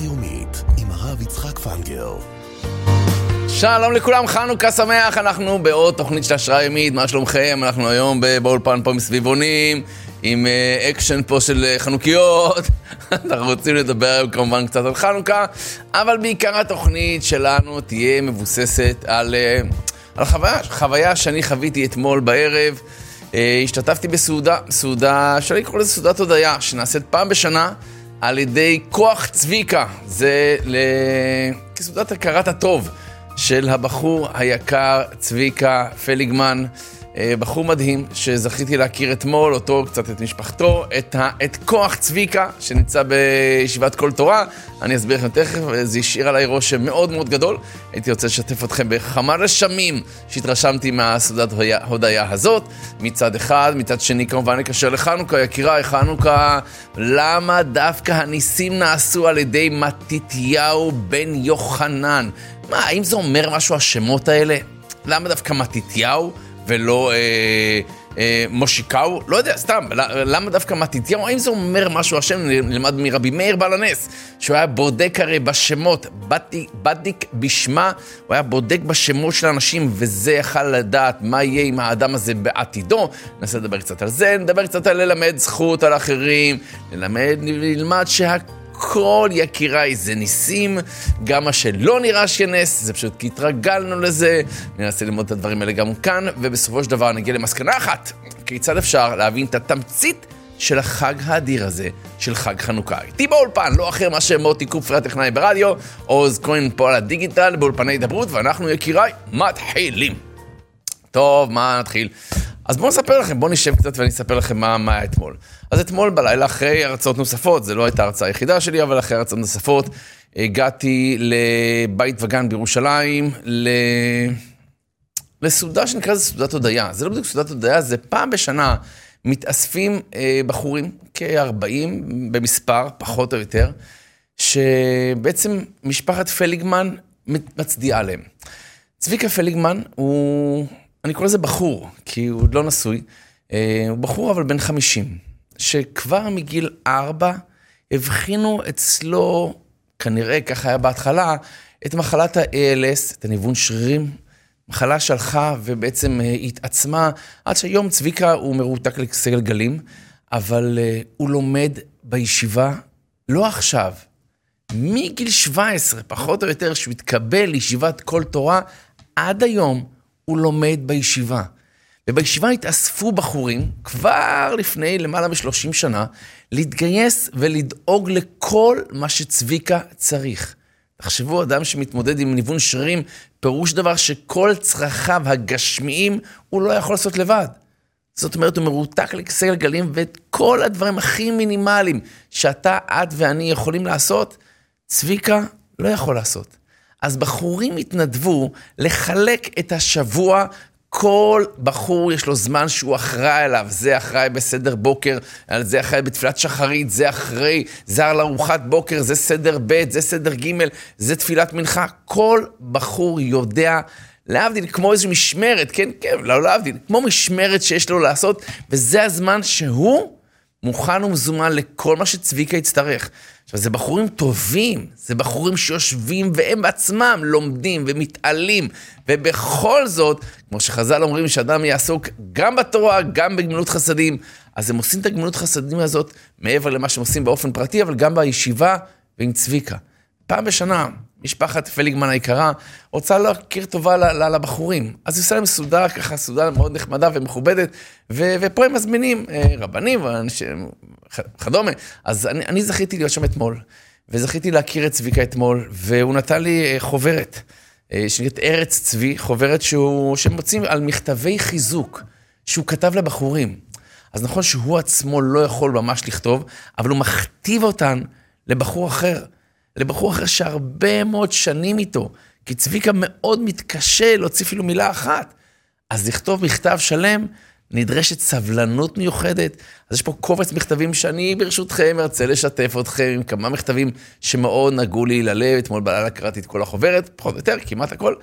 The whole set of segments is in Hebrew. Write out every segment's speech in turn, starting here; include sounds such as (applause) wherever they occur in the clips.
היומית עם הרב יצחק פנגר. שלום לכולם, חנוכה שמח, אנחנו בעוד תוכנית של השראה יומית, מה שלומכם? אנחנו היום באולפן פה מסביבונים, עם אה, אקשן פה של אה, חנוכיות. (laughs) אנחנו רוצים לדבר היום כמובן קצת על חנוכה, אבל בעיקר התוכנית שלנו תהיה מבוססת על, אה, על חוויה, חוויה שאני חוויתי אתמול בערב. השתתפתי בסעודה, סעודה, אפשר לקרוא לזה סעודת הודיה, שנעשית פעם בשנה על ידי כוח צביקה. זה. כסעודת הכרת הטוב. של הבחור היקר צביקה פליגמן. אה, בחור מדהים שזכיתי להכיר אתמול, אותו, קצת את משפחתו, את, ה, את כוח צביקה שנמצא בישיבת כל תורה. אני אסביר לכם תכף, זה השאיר עליי רושם מאוד מאוד גדול. הייתי רוצה לשתף אתכם בכמה רשמים שהתרשמתי מהסעודת הודיה הזאת, מצד אחד, מצד שני כמובן נקשר לחנוכה, יקיריי, חנוכה, למה דווקא הניסים נעשו על ידי מתתיהו בן יוחנן? מה, האם זה אומר משהו השמות האלה? למה דווקא מתתיהו? ולא אה, אה, מושיקאו? לא יודע, סתם, למה דווקא מתתיהו? האם זה אומר משהו השם? נלמד מרבי מאיר בעל הנס, שהוא היה בודק הרי בשמות, בדיק, בשמה, הוא היה בודק בשמות של אנשים, וזה יכל לדעת מה יהיה עם האדם הזה בעתידו. ננסה לדבר קצת על זה, נדבר קצת על ללמד זכות על אחרים, נלמד, נלמד שה... הכל, יקיריי, זה ניסים. גם מה שלא נראה שנס, זה פשוט כי התרגלנו לזה. ננסה ללמוד את הדברים האלה גם כאן, ובסופו של דבר נגיע למסקנה אחת. כיצד אפשר להבין את התמצית של החג האדיר הזה, של חג חנוכה. איתי באולפן, לא אחר מאשר מוטי קופרי הטכנאי ברדיו, עוז כהן פה על הדיגיטל, באולפני הידברות, ואנחנו, יקיריי, מתחילים. טוב, מה נתחיל? אז בואו נספר לכם, בואו נשב קצת ואני אספר לכם מה, מה היה אתמול. אז אתמול בלילה, אחרי הרצאות נוספות, זו לא הייתה ההרצאה היחידה שלי, אבל אחרי הרצאות נוספות, הגעתי לבית וגן בירושלים, ל... לסעודה שנקרא לזה סעודת הודיה. זה לא בדיוק סעודת הודיה, זה פעם בשנה מתאספים אה, בחורים, כ-40 במספר, פחות או יותר, שבעצם משפחת פליגמן מצדיעה להם. צביקה פליגמן הוא אני קורא לזה בחור, כי הוא עוד לא נשוי. אה, הוא בחור אבל בן 50, שכבר מגיל 4 הבחינו אצלו, כנראה ככה היה בהתחלה, את מחלת ה-ALS, את הניוון שרירים. מחלה שהלכה ובעצם אה, התעצמה, עד שהיום צביקה הוא מרותק לכיסא גלגלים, אבל uh, הוא לומד בישיבה, לא עכשיו, מגיל 17, פחות או יותר, שהוא התקבל לישיבת כל תורה, עד היום הוא לומד בישיבה. ובישיבה התאספו בחורים, כבר לפני למעלה מ-30 שנה, להתגייס ולדאוג לכל מה שצביקה צריך. תחשבו, אדם שמתמודד עם ניוון שרירים, פירוש דבר שכל צרכיו הגשמיים הוא לא יכול לעשות לבד. זאת אומרת, הוא מרותק לכיסא גלגלים, ואת כל הדברים הכי מינימליים שאתה, את ואני יכולים לעשות, צביקה לא יכול לעשות. אז בחורים התנדבו לחלק את השבוע כל בחור יש לו זמן שהוא אחראי עליו, זה אחראי בסדר בוקר, זה אחראי בתפילת שחרית, זה אחראי, זה על ארוחת בוקר, זה סדר ב', זה סדר ג', זה תפילת מנחה. כל בחור יודע, להבדיל, כמו איזו משמרת, כן, כן, לא להבדיל, כמו משמרת שיש לו לעשות, וזה הזמן שהוא מוכן ומזומן לכל מה שצביקה יצטרך. עכשיו, זה בחורים טובים, זה בחורים שיושבים והם בעצמם לומדים ומתעלים, ובכל זאת, כמו שחז"ל אומרים שאדם יעסוק גם בתורה, גם בגמילות חסדים, אז הם עושים את הגמילות חסדים הזאת מעבר למה שהם עושים באופן פרטי, אבל גם בישיבה ועם צביקה. פעם בשנה, משפחת פליגמן היקרה רוצה להכיר טובה לבחורים. אז היא עושה להם סעודה, ככה סעודה מאוד נחמדה ומכובדת, ופה הם מזמינים אה, רבנים וכדומה. אז אני, אני זכיתי להיות שם אתמול, וזכיתי להכיר את צביקה אתמול, והוא נתן לי אה, חוברת, אה, שנקראת ארץ צבי, חוברת שהוא, שמוצאים על מכתבי חיזוק שהוא כתב לבחורים. אז נכון שהוא עצמו לא יכול ממש לכתוב, אבל הוא מכתיב אותן לבחור אחר. לבחור אחר שהרבה מאוד שנים איתו, כי צביקה מאוד מתקשה להוציא אפילו מילה אחת. אז לכתוב מכתב שלם, נדרשת סבלנות מיוחדת. אז יש פה קובץ מכתבים שאני ברשותכם ארצה לשתף אתכם עם כמה מכתבים שמאוד נגעו לי ללב. אתמול בלילה קראתי את כל החוברת, פחות או יותר, כמעט הכל,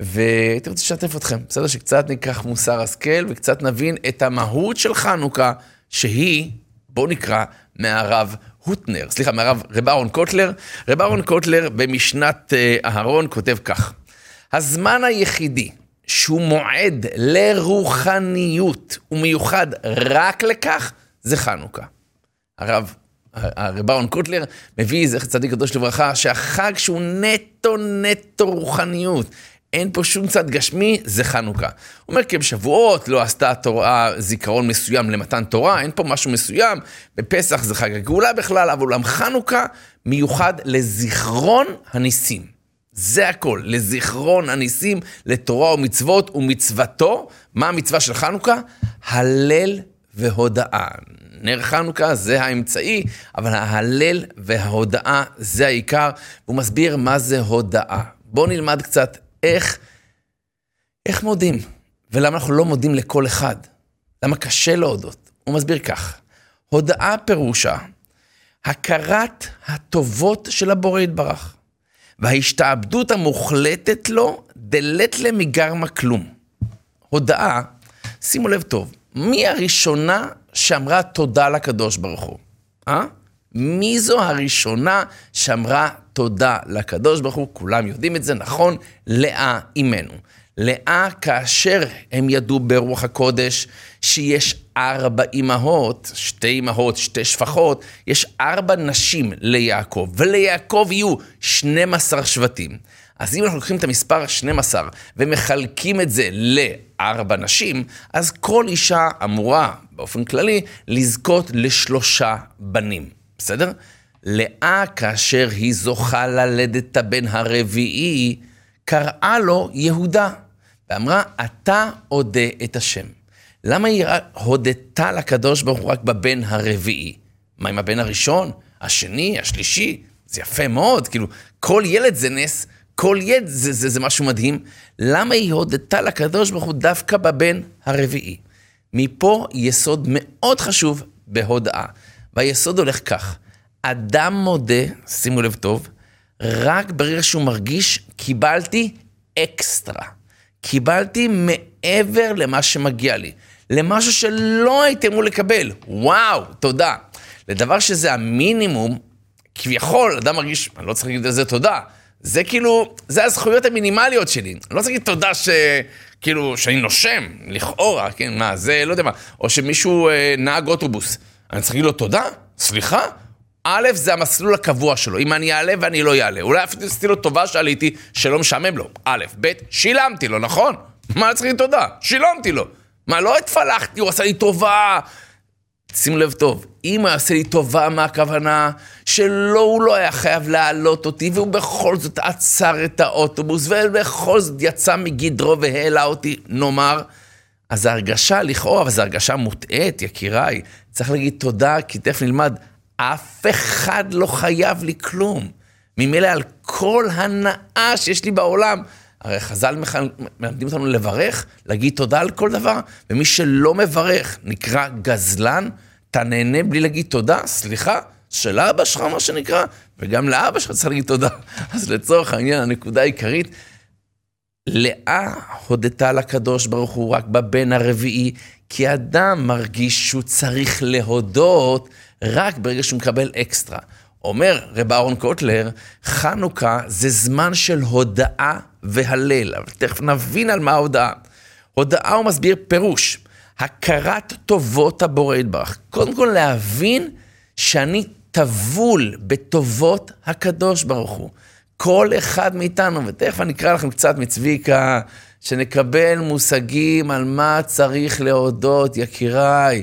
והייתי רוצה לשתף אתכם. בסדר שקצת ניקח מוסר השכל וקצת נבין את המהות של חנוכה, שהיא, בואו נקרא, מהרב הוטנר, סליחה, מהרב רב אהרון קוטלר. רב אהרון קוטלר במשנת אה, אהרון כותב כך: הזמן היחידי שהוא מועד לרוחניות ומיוחד רק לכך, זה חנוכה. הרב, הרב אהרון קוטלר מביא, זכר צדיק קדוש לברכה, שהחג שהוא נטו נטו רוחניות, אין פה שום צד גשמי, זה חנוכה. הוא אומר, כי בשבועות לא עשתה התורה זיכרון מסוים למתן תורה, אין פה משהו מסוים, בפסח זה חג הגאולה בכלל, אבל אולם חנוכה מיוחד לזיכרון הניסים. זה הכל, לזיכרון הניסים, לתורה ומצוות ומצוותו. מה המצווה של חנוכה? הלל והודאה. נר חנוכה זה האמצעי, אבל ההלל וההודאה זה העיקר. הוא מסביר מה זה הודאה. בואו נלמד קצת איך, איך מודים, ולמה אנחנו לא מודים לכל אחד. למה קשה להודות. הוא מסביר כך, הודאה פירושה הכרת הטובות של הבורא יתברך. וההשתעבדות המוחלטת לו, דלת למגרמה כלום. הודאה, שימו לב טוב, מי הראשונה שאמרה תודה לקדוש ברוך הוא? אה? מי זו הראשונה שאמרה תודה לקדוש ברוך הוא? כולם יודעים את זה, נכון? לאה אימנו. לאה, כאשר הם ידעו ברוח הקודש שיש ארבע אימהות, שתי אימהות, שתי שפחות, יש ארבע נשים ליעקב, וליעקב יהיו 12 שבטים. אז אם אנחנו לוקחים את המספר 12 ומחלקים את זה לארבע נשים, אז כל אישה אמורה, באופן כללי, לזכות לשלושה בנים, בסדר? לאה, כאשר היא זוכה ללדת את הבן הרביעי, קראה לו יהודה. ואמרה, אתה אודה את השם. למה היא הודתה לקדוש ברוך הוא רק בבן הרביעי? מה עם הבן הראשון, השני, השלישי? זה יפה מאוד, כאילו, כל ילד זה נס, כל ילד זה, זה, זה משהו מדהים. למה היא הודתה לקדוש ברוך הוא דווקא בבן הרביעי? מפה יסוד מאוד חשוב בהודאה. והיסוד הולך כך, אדם מודה, שימו לב טוב, רק ברגע שהוא מרגיש, קיבלתי אקסטרה. קיבלתי מעבר למה שמגיע לי, למשהו שלא הייתי אמור לקבל. וואו, תודה. לדבר שזה המינימום, כביכול, אדם מרגיש, אני לא צריך להגיד לזה תודה. זה כאילו, זה הזכויות המינימליות שלי. אני לא צריך להגיד תודה ש... כאילו, שאני נושם, לכאורה, כן, מה, זה, לא יודע מה. או שמישהו אה, נהג אוטובוס. אני צריך להגיד לו תודה? סליחה? א', זה המסלול הקבוע שלו, אם אני אעלה ואני לא אעלה. אולי אפילו עשיתי לו טובה שעליתי, שלא משעמם לו. א', ב', שילמתי לו, נכון? מה צריך להגיד תודה? שילמתי לו. מה, לא התפלחתי, הוא עשה לי טובה. שימו לב טוב, אם הוא יעשה לי טובה, מה הכוונה? שלא, הוא לא היה חייב להעלות אותי, והוא בכל זאת עצר את האוטובוס, ובכל זאת יצא מגדרו והעלה אותי, נאמר. אז ההרגשה, לכאורה, אבל זו הרגשה מוטעית, יקיריי. צריך להגיד תודה, כי תכף נלמד. אף אחד לא חייב לי כלום. ממילא על כל הנאה שיש לי בעולם. הרי חז"ל מלמדים אותנו לברך, להגיד תודה על כל דבר, ומי שלא מברך נקרא גזלן, אתה נהנה בלי להגיד תודה, סליחה, של אבא שלך, מה שנקרא, וגם לאבא שלך צריך להגיד תודה. (laughs) אז לצורך העניין, הנקודה העיקרית, לאה הודתה לקדוש ברוך הוא רק בבן הרביעי, כי אדם מרגיש שהוא צריך להודות רק ברגע שהוא מקבל אקסטרה. אומר רב אהרון קוטלר, חנוכה זה זמן של הודאה והלל, אבל תכף נבין על מה ההודאה. הודאה הוא מסביר פירוש, הכרת טובות הבורא יתברך. קודם כל להבין שאני טבול בטובות הקדוש ברוך הוא. כל אחד מאיתנו, ותכף אני אקרא לכם קצת מצביקה, שנקבל מושגים על מה צריך להודות, יקיריי.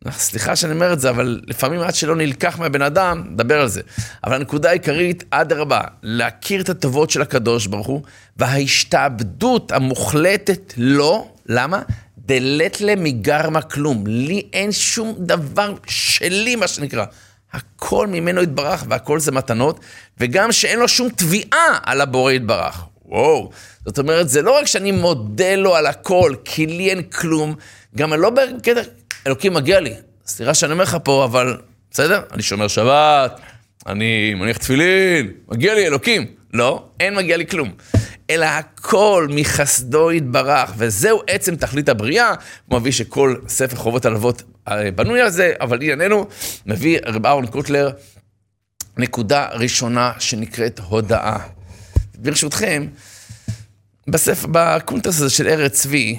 (laughs) סליחה שאני אומר את זה, אבל לפעמים עד שלא נלקח מהבן אדם, נדבר על זה. אבל הנקודה העיקרית, אדרבה, להכיר את הטובות של הקדוש ברוך הוא, וההשתעבדות המוחלטת לו, למה? דלת למגרמה כלום. לי אין שום דבר שלי, מה שנקרא. הכל ממנו יתברך והכל זה מתנות, וגם שאין לו שום תביעה על הבורא יתברך. וואו. זאת אומרת, זה לא רק שאני מודה לו על הכל, כי לי אין כלום, גם לא בקטע, אלוקים מגיע לי. סליחה שאני אומר לך פה, אבל בסדר, אני שומר שבת, אני מניח תפילין, מגיע לי אלוקים. לא, אין מגיע לי כלום. אלא הכל מחסדו יתברך, וזהו עצם תכלית הבריאה. הוא מביא שכל ספר חובות הלוות אה, בנוי על זה, אבל ענייננו, מביא רב אהרון קוטלר נקודה ראשונה שנקראת הודאה. ברשותכם, בספר, בקונטרס הזה של ארץ צבי,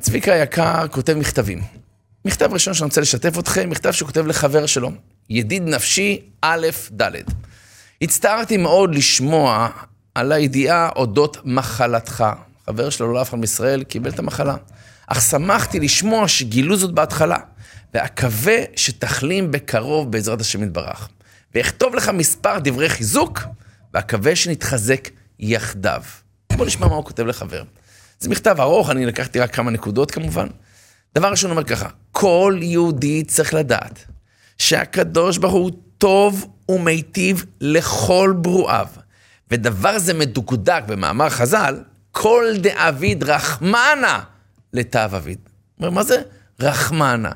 צביקה היקר כותב מכתבים. מכתב ראשון שאני רוצה לשתף אתכם, מכתב שהוא כותב לחבר שלו, ידיד נפשי א' ד'. הצטערתי מאוד לשמוע על הידיעה אודות מחלתך. חבר שלו, לא אף אחד מישראל, קיבל את המחלה. אך שמחתי לשמוע שגילו זאת בהתחלה, ואקווה שתחלים בקרוב בעזרת השם יתברך. ואכתוב לך מספר דברי חיזוק, ואקווה שנתחזק יחדיו. בוא נשמע מה הוא כותב לחבר. זה מכתב ארוך, אני לקחתי רק כמה נקודות כמובן. דבר ראשון אומר ככה, כל יהודי צריך לדעת שהקדוש ברוך הוא טוב ומיטיב לכל ברואיו. ודבר זה מדוקדק במאמר חז"ל, כל דאביד רחמנה לתו אביד. אומר, מה זה רחמנה?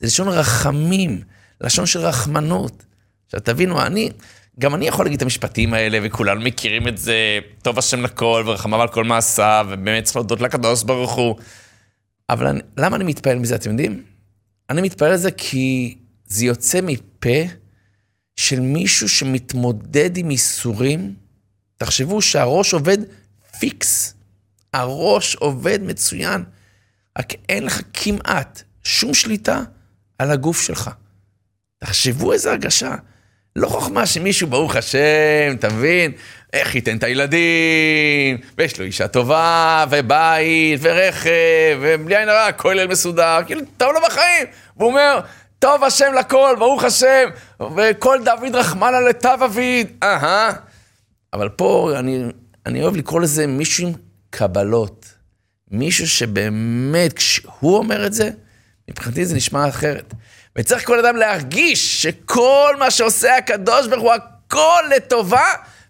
זה לשון רחמים, לשון של רחמנות. עכשיו תבינו, אני, גם אני יכול להגיד את המשפטים האלה, וכולנו מכירים את זה, טוב השם לכל, ורחמיו על כל מעשיו, ובאמת צריך להודות לקדוש ברוך הוא. אבל אני, למה אני מתפעל מזה, אתם יודעים? אני מתפעל על זה כי זה יוצא מפה של מישהו שמתמודד עם איסורים. תחשבו שהראש עובד פיקס. הראש עובד מצוין, רק אין לך כמעט שום שליטה על הגוף שלך. תחשבו איזה הרגשה. לא חוכמה שמישהו, ברוך השם, אתה מבין? איך ייתן את הילדים, ויש לו אישה טובה, ובית, ורכב, ובלי עין הרע, כולל מסודר, כאילו, טוב לו בחיים. והוא אומר, טוב השם לכל, ברוך השם, וכל דוד רחמנה לתו אביד, אהה. אבל פה אני, אני אוהב לקרוא לזה מישהו עם קבלות. מישהו שבאמת, כשהוא אומר את זה, מבחינתי זה נשמע אחרת. וצריך כל אדם להרגיש שכל מה שעושה הקדוש ברוך הוא הכל לטובה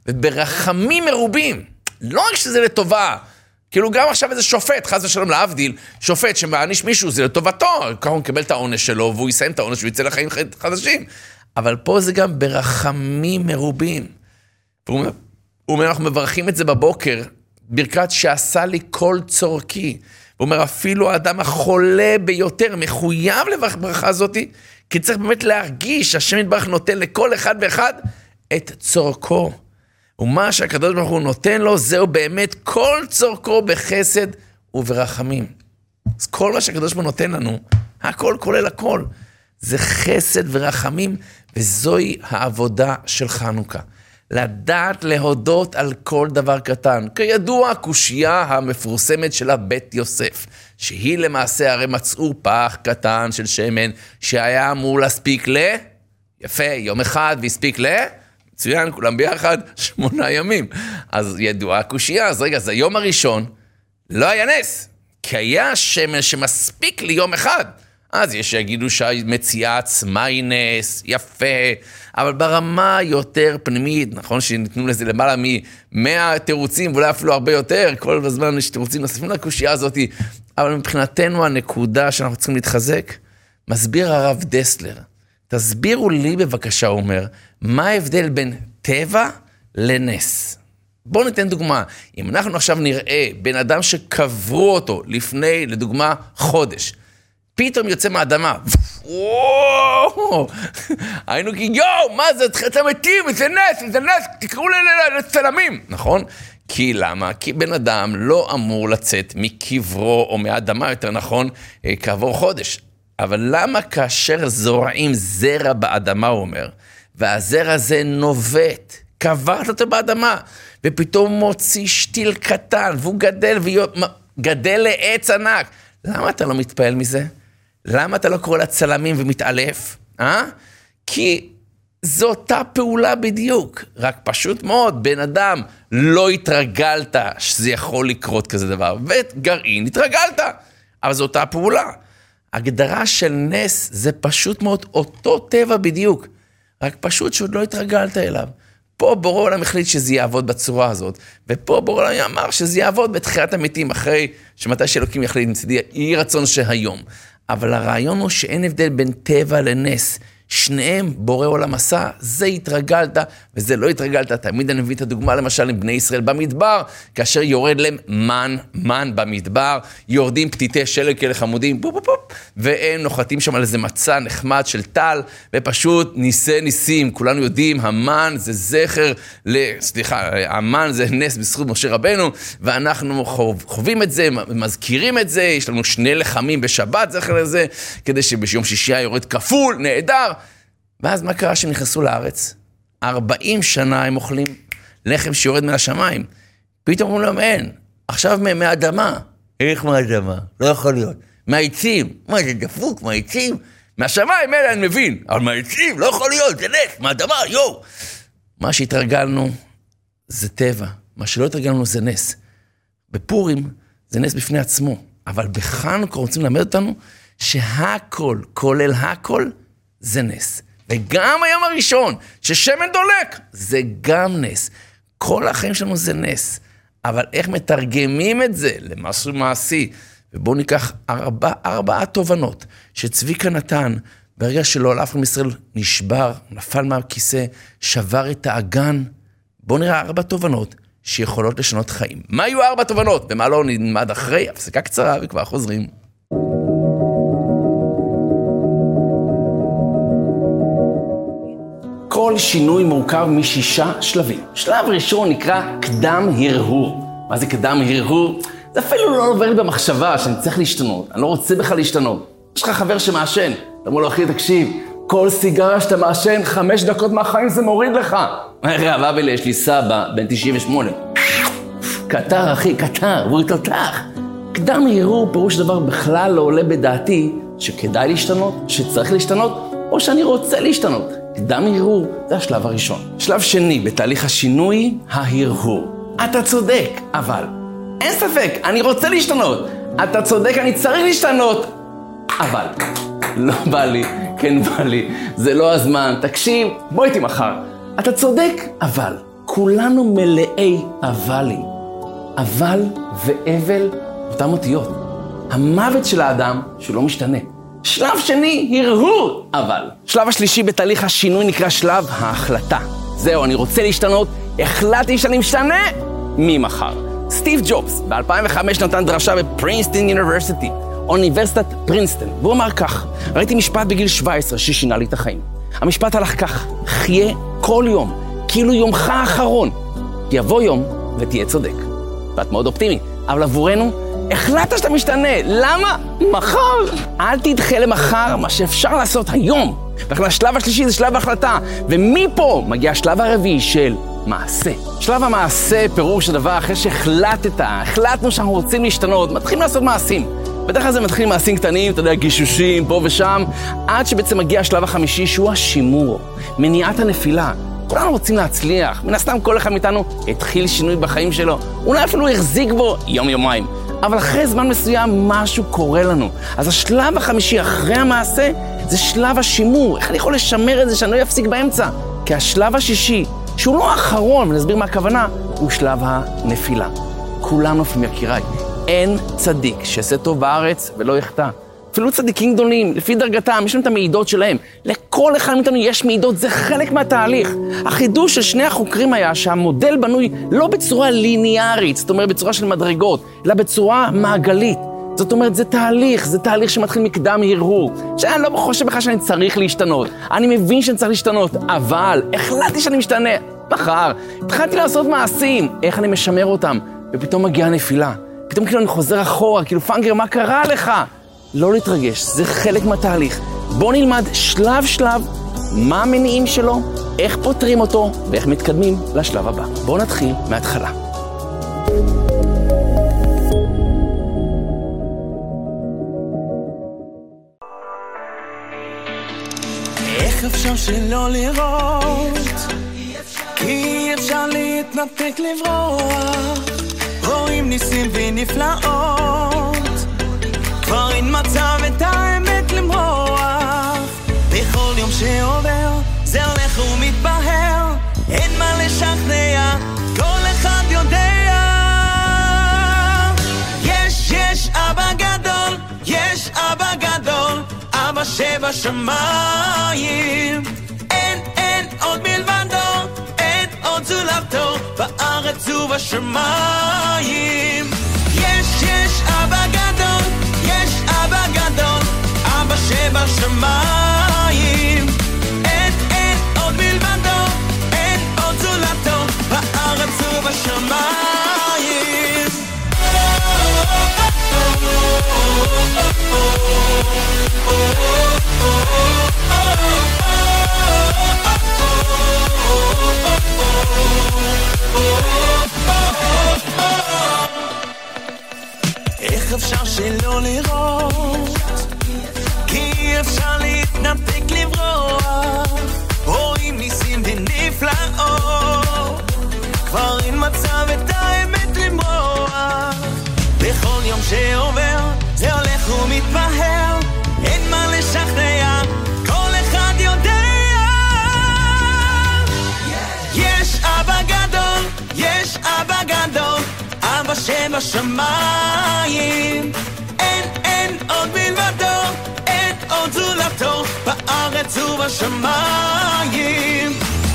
וברחמים מרובים. לא רק שזה לטובה, כאילו גם עכשיו איזה שופט, חס ושלום להבדיל, שופט שמעניש מישהו, זה לטובתו, ככה הוא מקבל את העונש שלו והוא יסיים את העונש ויצא לחיים חדשים. אבל פה זה גם ברחמים מרובים. והוא אומר, אנחנו מברכים את זה בבוקר, ברכת שעשה לי כל צורכי. הוא אומר, אפילו האדם החולה ביותר מחויב לברך ברכה הזאתי, כי צריך באמת להרגיש שהשם יתברך נותן לכל אחד ואחד את צורכו. ומה שהקדוש ברוך הוא נותן לו, זהו באמת כל צורכו בחסד וברחמים. אז כל מה שהקדוש ברוך הוא נותן לנו, הכל כולל הכל. זה חסד ורחמים, וזוהי העבודה של חנוכה. לדעת להודות על כל דבר קטן. כידוע, הקושייה המפורסמת של הבית יוסף, שהיא למעשה הרי מצאו פח קטן של שמן, שהיה אמור להספיק ל... יפה, יום אחד והספיק ל... מצוין, כולם ביחד, (laughs) שמונה ימים. אז ידועה הקושייה, אז רגע, אז היום הראשון לא היה נס, כי היה שמן שמספיק ליום אחד. אז יש שיגידו שהמציאה עצמה היא נס, יפה, אבל ברמה יותר פנימית, נכון שניתנו לזה למעלה מ-100 תירוצים, ואולי אפילו הרבה יותר, כל הזמן יש תירוצים נוספים לקושייה הזאת, אבל מבחינתנו הנקודה שאנחנו צריכים להתחזק, מסביר הרב דסלר. תסבירו לי בבקשה, אומר, מה ההבדל בין טבע לנס? בואו ניתן דוגמה. אם אנחנו עכשיו נראה בן אדם שקברו אותו לפני, לדוגמה, חודש, פתאום יוצא מהאדמה. וואו! (laughs) היינו כאילו, יואו, מה זה, אתם מתים, זה נס, זה נס, תקראו לצלמים, נכון? כי למה? כי בן אדם לא אמור לצאת מקברו או מהאדמה, יותר נכון, אה, כעבור חודש. אבל למה כאשר זורעים זרע באדמה, הוא אומר, והזרע הזה נובט, קברת אותו באדמה, ופתאום מוציא שתיל קטן, והוא גדל, וגדל לעץ ענק. למה אתה לא מתפעל מזה? למה אתה לא קורא לצלמים ומתעלף? אה? כי זו אותה פעולה בדיוק, רק פשוט מאוד, בן אדם, לא התרגלת שזה יכול לקרות כזה דבר, וגרעין, התרגלת, אבל זו אותה פעולה. הגדרה של נס זה פשוט מאוד אותו טבע בדיוק, רק פשוט שעוד לא התרגלת אליו. פה בורא עולם החליט שזה יעבוד בצורה הזאת, ופה בורא עולם אמר שזה יעבוד בתחיית המתים, אחרי שמתי שאלוקים יחליט, מצידי, יהי רצון שהיום. אבל הרעיון הוא שאין הבדל בין טבע לנס, שניהם בורא עולם עשה, זה התרגלת וזה לא התרגלת. תמיד אני מביא את הדוגמה למשל עם בני ישראל במדבר, כאשר יורד להם מן, מן במדבר, יורדים פתיתי שלג כאלה חמודים, פופ פופ פופ, והם נוחתים שם על איזה מצע נחמד של טל, ופשוט ניסי ניסים. כולנו יודעים, המן זה זכר, ל... סליחה, המן זה נס בזכות משה רבנו, ואנחנו חוב, חווים את זה, מזכירים את זה, יש לנו שני לחמים בשבת, זכר לזה, כדי שביום שישי יורד כפול, נהדר. ואז מה קרה שהם נכנסו לארץ? 40 שנה הם אוכלים לחם שיורד מהשמיים. פתאום אומרים להם, אין, עכשיו מהאדמה. איך מהאדמה? לא יכול להיות. מהעצים. מה, זה דפוק, מהעצים? מהשמיים, אלה אני מבין, אבל מהעצים, לא יכול להיות, זה נס, מהאדמה, יואו. מה שהתרגלנו זה טבע, מה שלא התרגלנו זה נס. בפורים זה נס בפני עצמו, אבל בחנוכה רוצים ללמד אותנו שהכל, כולל הכל, זה נס. וגם היום הראשון, ששמן דולק, זה גם נס. כל החיים שלנו זה נס. אבל איך מתרגמים את זה למשהו מעשי? ובואו ניקח ארבע, ארבעה תובנות שצביקה נתן ברגע שלא על אף אחד מישראל נשבר, נפל מהכיסא, שבר את האגן. בואו נראה ארבע תובנות שיכולות לשנות חיים. מה יהיו ארבע תובנות ומה לא נלמד אחרי? הפסקה קצרה וכבר חוזרים. כל שינוי מורכב משישה שלבים. שלב ראשון נקרא קדם הרהור. מה זה קדם הרהור? זה אפילו לא עובר לי במחשבה שאני צריך להשתנות, אני לא רוצה בכלל להשתנות. יש לך חבר שמעשן, אתה אומר לו, אחי, תקשיב, כל סיגריה שאתה מעשן, חמש דקות מהחיים זה מוריד לך. הרב אבלי, יש לי סבא, בן 98. קטר, אחי, קטר, והוא תותח. קדם הרהור פירוש דבר בכלל לא עולה בדעתי שכדאי להשתנות, שצריך להשתנות, או שאני רוצה להשתנות. קדם הרהור זה השלב הראשון. שלב שני בתהליך השינוי, ההרהור. אתה צודק, אבל אין ספק, אני רוצה להשתנות. אתה צודק, אני צריך להשתנות, אבל לא בא לי, כן בא לי, זה לא הזמן. תקשיב, בוא איתי מחר. אתה צודק, אבל כולנו מלאי אבלים. אבל ואבל, אותם אותיות. המוות של האדם שלא משתנה. שלב שני, הרהור, אבל. שלב השלישי בתהליך השינוי נקרא שלב ההחלטה. זהו, אני רוצה להשתנות, החלטתי שאני משתנה ממחר. סטיב ג'ובס ב-2005 נתן דרשה בפרינסטון יוניברסיטי, אוניברסיטת פרינסטון, והוא אמר כך, ראיתי משפט בגיל 17 ששינה לי את החיים. המשפט הלך כך, חיה כל יום, כאילו יומך האחרון, יבוא יום ותהיה צודק. ואת מאוד אופטימית, אבל עבורנו, החלטת שאתה משתנה, למה? מחר. אל תדחה למחר מה שאפשר לעשות היום. ולכן השלב השלישי זה שלב ההחלטה, ומפה מגיע השלב הרביעי של מעשה. שלב המעשה, פירוש הדבר, אחרי שהחלטת, החלטנו שאנחנו רוצים להשתנות, מתחילים לעשות מעשים. בדרך כלל זה מתחיל עם מעשים קטנים, אתה יודע, גישושים, פה ושם, עד שבעצם מגיע השלב החמישי, שהוא השימור, מניעת הנפילה. כולנו רוצים להצליח, מן הסתם כל אחד מאיתנו התחיל שינוי בחיים שלו, אולי אפילו החזיק בו יום-יומיים. אבל אחרי זמן מסוים משהו קורה לנו. אז השלב החמישי אחרי המעשה זה שלב השימור. איך אני יכול לשמר את זה שאני לא אפסיק באמצע? כי השלב השישי, שהוא לא האחרון, ונסביר מה הכוונה, הוא שלב הנפילה. כולם נופלים יקיריי. אין צדיק שיעשה טוב בארץ ולא יחטא. אפילו צדיקים גדולים, לפי דרגתם, יש להם את המעידות שלהם. לכל אחד מאיתנו יש מעידות, זה חלק מהתהליך. החידוש של שני החוקרים היה שהמודל בנוי לא בצורה ליניארית, זאת אומרת בצורה של מדרגות, אלא בצורה מעגלית. זאת אומרת, זה תהליך, זה תהליך שמתחיל מקדם הרהור. שאני לא חושב בכלל שאני צריך להשתנות. אני מבין שאני צריך להשתנות, אבל החלטתי שאני משתנה. מחר, התחלתי לעשות מעשים, איך אני משמר אותם? ופתאום מגיעה נפילה. פתאום כאילו אני חוזר אחורה, כאילו פאנגר, מה קרה לך? לא להתרגש, זה חלק מהתהליך. בואו נלמד שלב שלב מה המניעים שלו, איך פותרים אותו ואיך מתקדמים לשלב הבא. בואו נתחיל מההתחלה. איך אפשר שלא לראות? כי אפשר להתנתק לברוח רואים ניסים ונפלאות כבר אין מצב את האמת למרוח בכל יום שעובר זה הולך ומתבהר אין מה לשכנע כל אחד יודע יש, יש אבא גדול יש אבא גדול אבא שבשמיים. אין, אין עוד מלבדו, אין עוד זולתו, בארץ ובשמיים. יש, יש אבא גדול, יש אבא גדול, אבא שבשמיים. אין, אין עוד מלבדו, אין עוד זולתו, בארץ ובשמיים. איך אפשר שלא לראות? כי אי אפשר להתנתק לברוח. רואים ניסים ונפלאות. כבר אין מצב את האמת למרוח. בכל יום שעובר אבא שבשמיים. אין, אין עוד מלבדו, אין עוד זולתו, בארץ ובשמיים.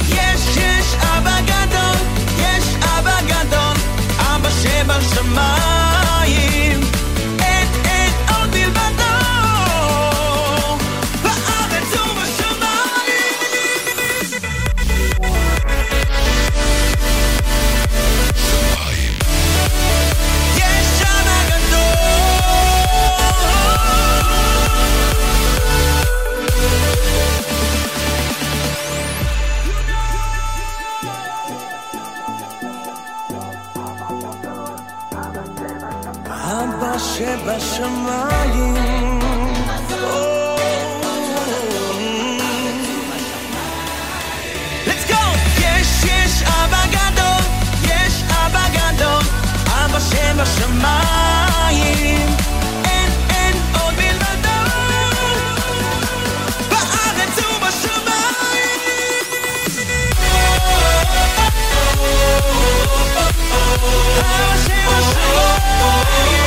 יש, יש אבא גדול, יש אבא גדול, אבא שבשמיים. שבשמיים. Let's go! יש, יש אבא גדול, יש אבא גדול, אבא שבשמיים. אין, אין עוד מלבדו, בארץ ובשמיים. אבא שבשמיים.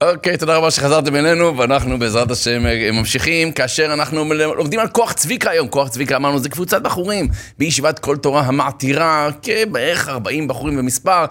אוקיי, תודה רבה שחזרתם אלינו, ואנחנו בעזרת השם אה, ממשיכים, כאשר אנחנו לומדים על כוח צביקה היום. כוח צביקה, אמרנו, זה קבוצת בחורים בישיבת כל תורה המעתירה, כבערך 40 בחורים במספר.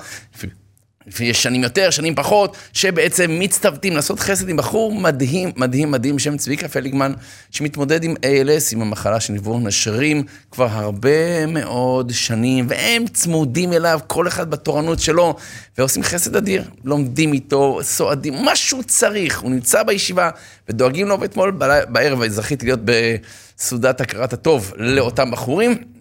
יש שנים יותר, שנים פחות, שבעצם מצטוותים לעשות חסד עם בחור מדהים, מדהים, מדהים, בשם צביקה פליגמן, שמתמודד עם ALS, עם המחלה של ניוון נשרים, כבר הרבה מאוד שנים, והם צמודים אליו, כל אחד בתורנות שלו, ועושים חסד אדיר, לומדים איתו, סועדים, מה שהוא צריך, הוא נמצא בישיבה, ודואגים לו, ואתמול בערב זכיתי להיות בסעודת הכרת הטוב לאותם בחורים.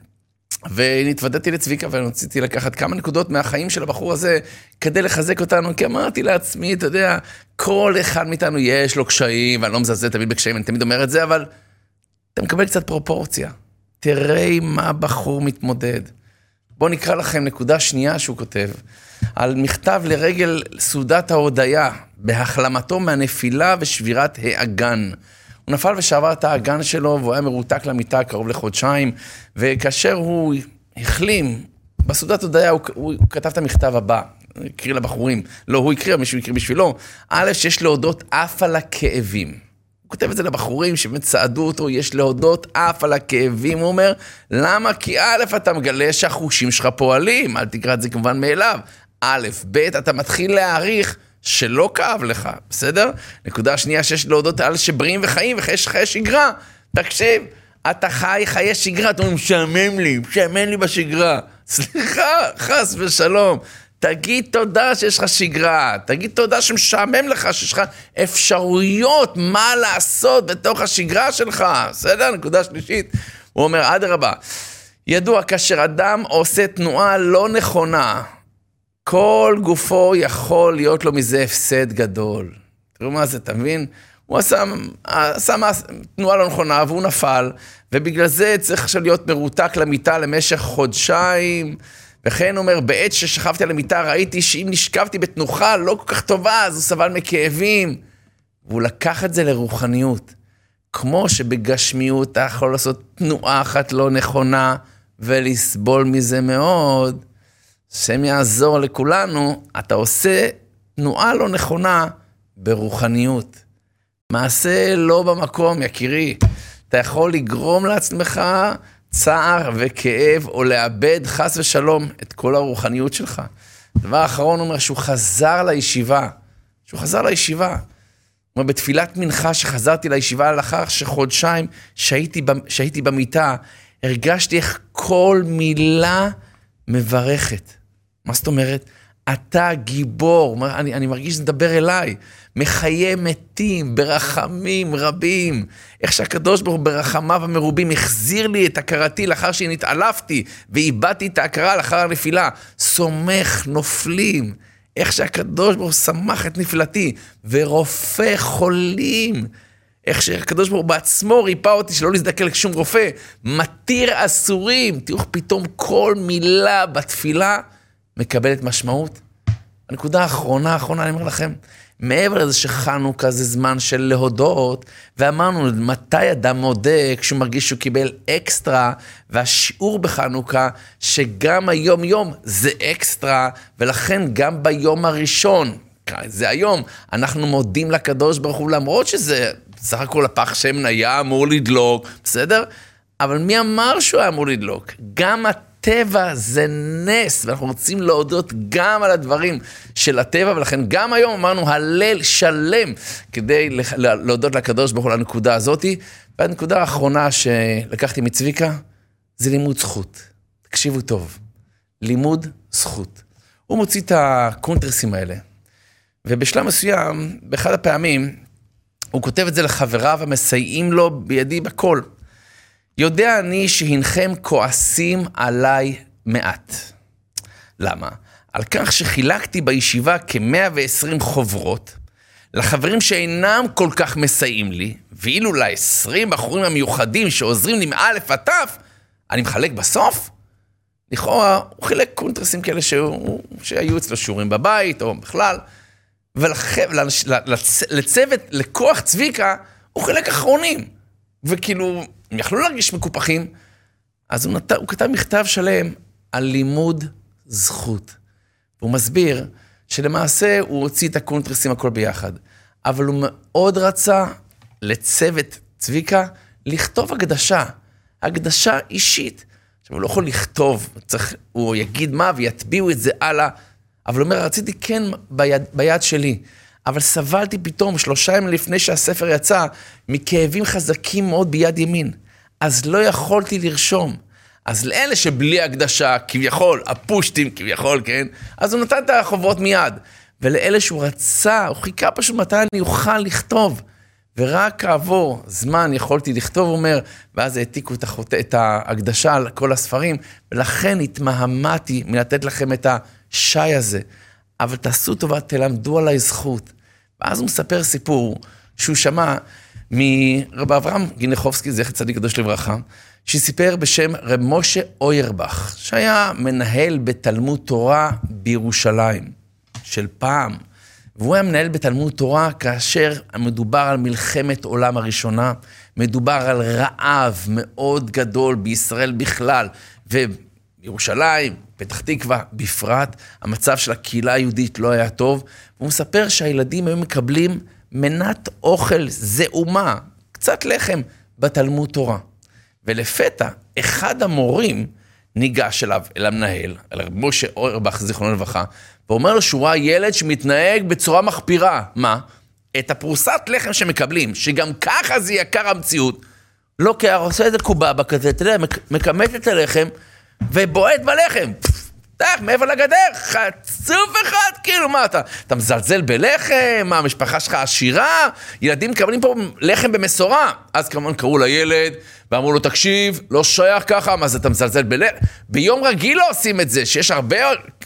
ונתוודעתי לצביקה ורציתי לקחת כמה נקודות מהחיים של הבחור הזה כדי לחזק אותנו, כי אמרתי לעצמי, אתה יודע, כל אחד מאיתנו יש לו קשיים, ואני לא מזלזל תמיד בקשיים, אני תמיד אומר את זה, אבל אתה מקבל קצת פרופורציה. תראה מה הבחור מתמודד. בואו נקרא לכם נקודה שנייה שהוא כותב, על מכתב לרגל סעודת ההודיה, בהחלמתו מהנפילה ושבירת האגן. הוא נפל ושבר את האגן שלו, והוא היה מרותק למיטה קרוב לחודשיים, וכאשר הוא החלים, בסעודת הודיה הוא, הוא, הוא כתב את המכתב הבא, הקריא לבחורים, לא הוא הקריא, מישהו הקריא בשבילו, א', שיש להודות אף על הכאבים. הוא כותב את זה לבחורים שבאמת צעדו אותו, יש להודות אף על הכאבים, הוא אומר, למה? כי א', אתה מגלה שהחושים שלך פועלים, אל תקרא את זה כמובן מאליו. א', ב', אתה מתחיל להעריך שלא כאב לך, בסדר? נקודה שנייה שיש להודות על שבריאים וחיים ויש חיי שגרה. תקשיב, אתה חי חיי שגרה, אתה אומר, משעמם לי, משעמם לי בשגרה. (laughs) סליחה, חס ושלום. תגיד תודה שיש לך שגרה, תגיד תודה שמשעמם לך, שיש לך אפשרויות מה לעשות בתוך השגרה שלך, בסדר? נקודה שלישית, הוא אומר, אדרבה, ידוע, כאשר אדם עושה תנועה לא נכונה, כל גופו יכול להיות לו מזה הפסד גדול. תראו מה זה, אתה מבין? הוא עשה, עשה תנועה לא נכונה והוא נפל, ובגלל זה צריך עכשיו להיות מרותק למיטה למשך חודשיים. וכן אומר, בעת ששכבתי על המיטה ראיתי שאם נשכבתי בתנוחה לא כל כך טובה, אז הוא סבל מכאבים. והוא לקח את זה לרוחניות. כמו שבגשמיות אתה יכול לעשות תנועה אחת לא נכונה ולסבול מזה מאוד, השם יעזור לכולנו, אתה עושה תנועה לא נכונה ברוחניות. מעשה לא במקום, יקירי. אתה יכול לגרום לעצמך צער וכאב, או לאבד חס ושלום את כל הרוחניות שלך. דבר אחרון אומר שהוא חזר לישיבה, שהוא חזר לישיבה. אומר, בתפילת מנחה שחזרתי לישיבה לאחר שחודשיים שהייתי, שהייתי במיטה, הרגשתי איך כל מילה מברכת. מה זאת אומרת? אתה גיבור, אני, אני מרגיש שזה מדבר אליי, מחיה מתים ברחמים רבים. איך שהקדוש ברוך הוא ברחמיו המרובים החזיר לי את הכרתי לאחר שנתעלפתי ואיבדתי את ההכרה לאחר הנפילה. סומך נופלים. איך שהקדוש ברוך הוא שמח את נפילתי ורופא חולים. איך שהקדוש ברוך הוא בעצמו ריפא אותי שלא להזדקק לשום רופא. מתיר אסורים. תראו איך פתאום כל מילה בתפילה מקבלת משמעות. הנקודה האחרונה, האחרונה, אני אומר לכם, מעבר לזה שחנוכה זה זמן של להודות, ואמרנו, מתי אדם מודה כשהוא מרגיש שהוא קיבל אקסטרה, והשיעור בחנוכה, שגם היום-יום זה אקסטרה, ולכן גם ביום הראשון, זה היום, אנחנו מודים לקדוש ברוך הוא, למרות שזה בסך הכל הפח שמן היה אמור לדלוק, בסדר? אבל מי אמר שהוא היה אמור לדלוק? גם הטבע זה נס, ואנחנו רוצים להודות גם על הדברים של הטבע, ולכן גם היום אמרנו הלל שלם כדי להודות לקדוש ברוך הוא לנקודה הזאתי. והנקודה האחרונה שלקחתי מצביקה, זה לימוד זכות. תקשיבו טוב, לימוד זכות. הוא מוציא את הקונטרסים האלה, ובשלב מסוים, באחד הפעמים, הוא כותב את זה לחבריו המסייעים לו בידי בכל. יודע אני שהנכם כועסים עליי מעט. למה? על כך שחילקתי בישיבה כ-120 חוברות לחברים שאינם כל כך מסייעים לי, ואילו ל-20 בחורים המיוחדים שעוזרים לי מאלף עד תף, אני מחלק בסוף? לכאורה, הוא חילק קונטרסים כאלה שהוא, שהיו אצלו שיעורים בבית, או בכלל, ולצוות, לכוח צביקה, הוא חילק אחרונים. וכאילו, הם יכלו להרגיש מקופחים, אז הוא, נת... הוא כתב מכתב שלם על לימוד זכות. והוא מסביר שלמעשה הוא הוציא את הקונטרסים הכל ביחד, אבל הוא מאוד רצה לצוות צביקה לכתוב הקדשה, הקדשה אישית. עכשיו, הוא לא יכול לכתוב, צריך, הוא יגיד מה ויטביעו את זה הלאה, אבל הוא אומר, רציתי כן ביד, ביד שלי, אבל סבלתי פתאום, שלושה ימים לפני שהספר יצא, מכאבים חזקים מאוד ביד ימין. אז לא יכולתי לרשום. אז לאלה שבלי הקדשה, כביכול, הפושטים כביכול, כן? אז הוא נתן את החוברות מיד. ולאלה שהוא רצה, הוא חיכה פשוט מתי אני אוכל לכתוב. ורק כעבור זמן יכולתי לכתוב, אומר, ואז העתיקו את, החוט... את ההקדשה על כל הספרים, ולכן התמהמהתי מלתת לכם את השי הזה. אבל תעשו טובה, תלמדו עליי זכות. ואז הוא מספר סיפור שהוא שמע מרב אברהם גינחובסקי, זכר צדיק קדוש לברכה, שסיפר בשם רב משה אוירבך, שהיה מנהל בתלמוד תורה בירושלים, של פעם. והוא היה מנהל בתלמוד תורה כאשר מדובר על מלחמת עולם הראשונה, מדובר על רעב מאוד גדול בישראל בכלל, ובירושלים, פתח תקווה בפרט, המצב של הקהילה היהודית לא היה טוב. והוא מספר שהילדים היו מקבלים מנת אוכל זעומה, קצת לחם, בתלמוד תורה. ולפתע, אחד המורים ניגש אליו, אל המנהל, אל רב משה אורבך, זיכרונו לברכה, ואומר שהוא ראה ילד שמתנהג בצורה מחפירה. מה? את הפרוסת לחם שמקבלים, שגם ככה זה יקר המציאות, לא כי עושה איזה קובבה כזה, אתה יודע, מכמת את הלחם ובועט בלחם. טח, מעבר לגדר, חצוף אחד, כאילו, מה אתה, אתה מזלזל בלחם? מה, המשפחה שלך עשירה? ילדים מקבלים פה לחם במשורה. אז כמובן קראו לילד, ואמרו לו, תקשיב, לא שייך ככה, מה זה, אתה מזלזל בלחם? ביום רגיל לא עושים את זה, שיש הרבה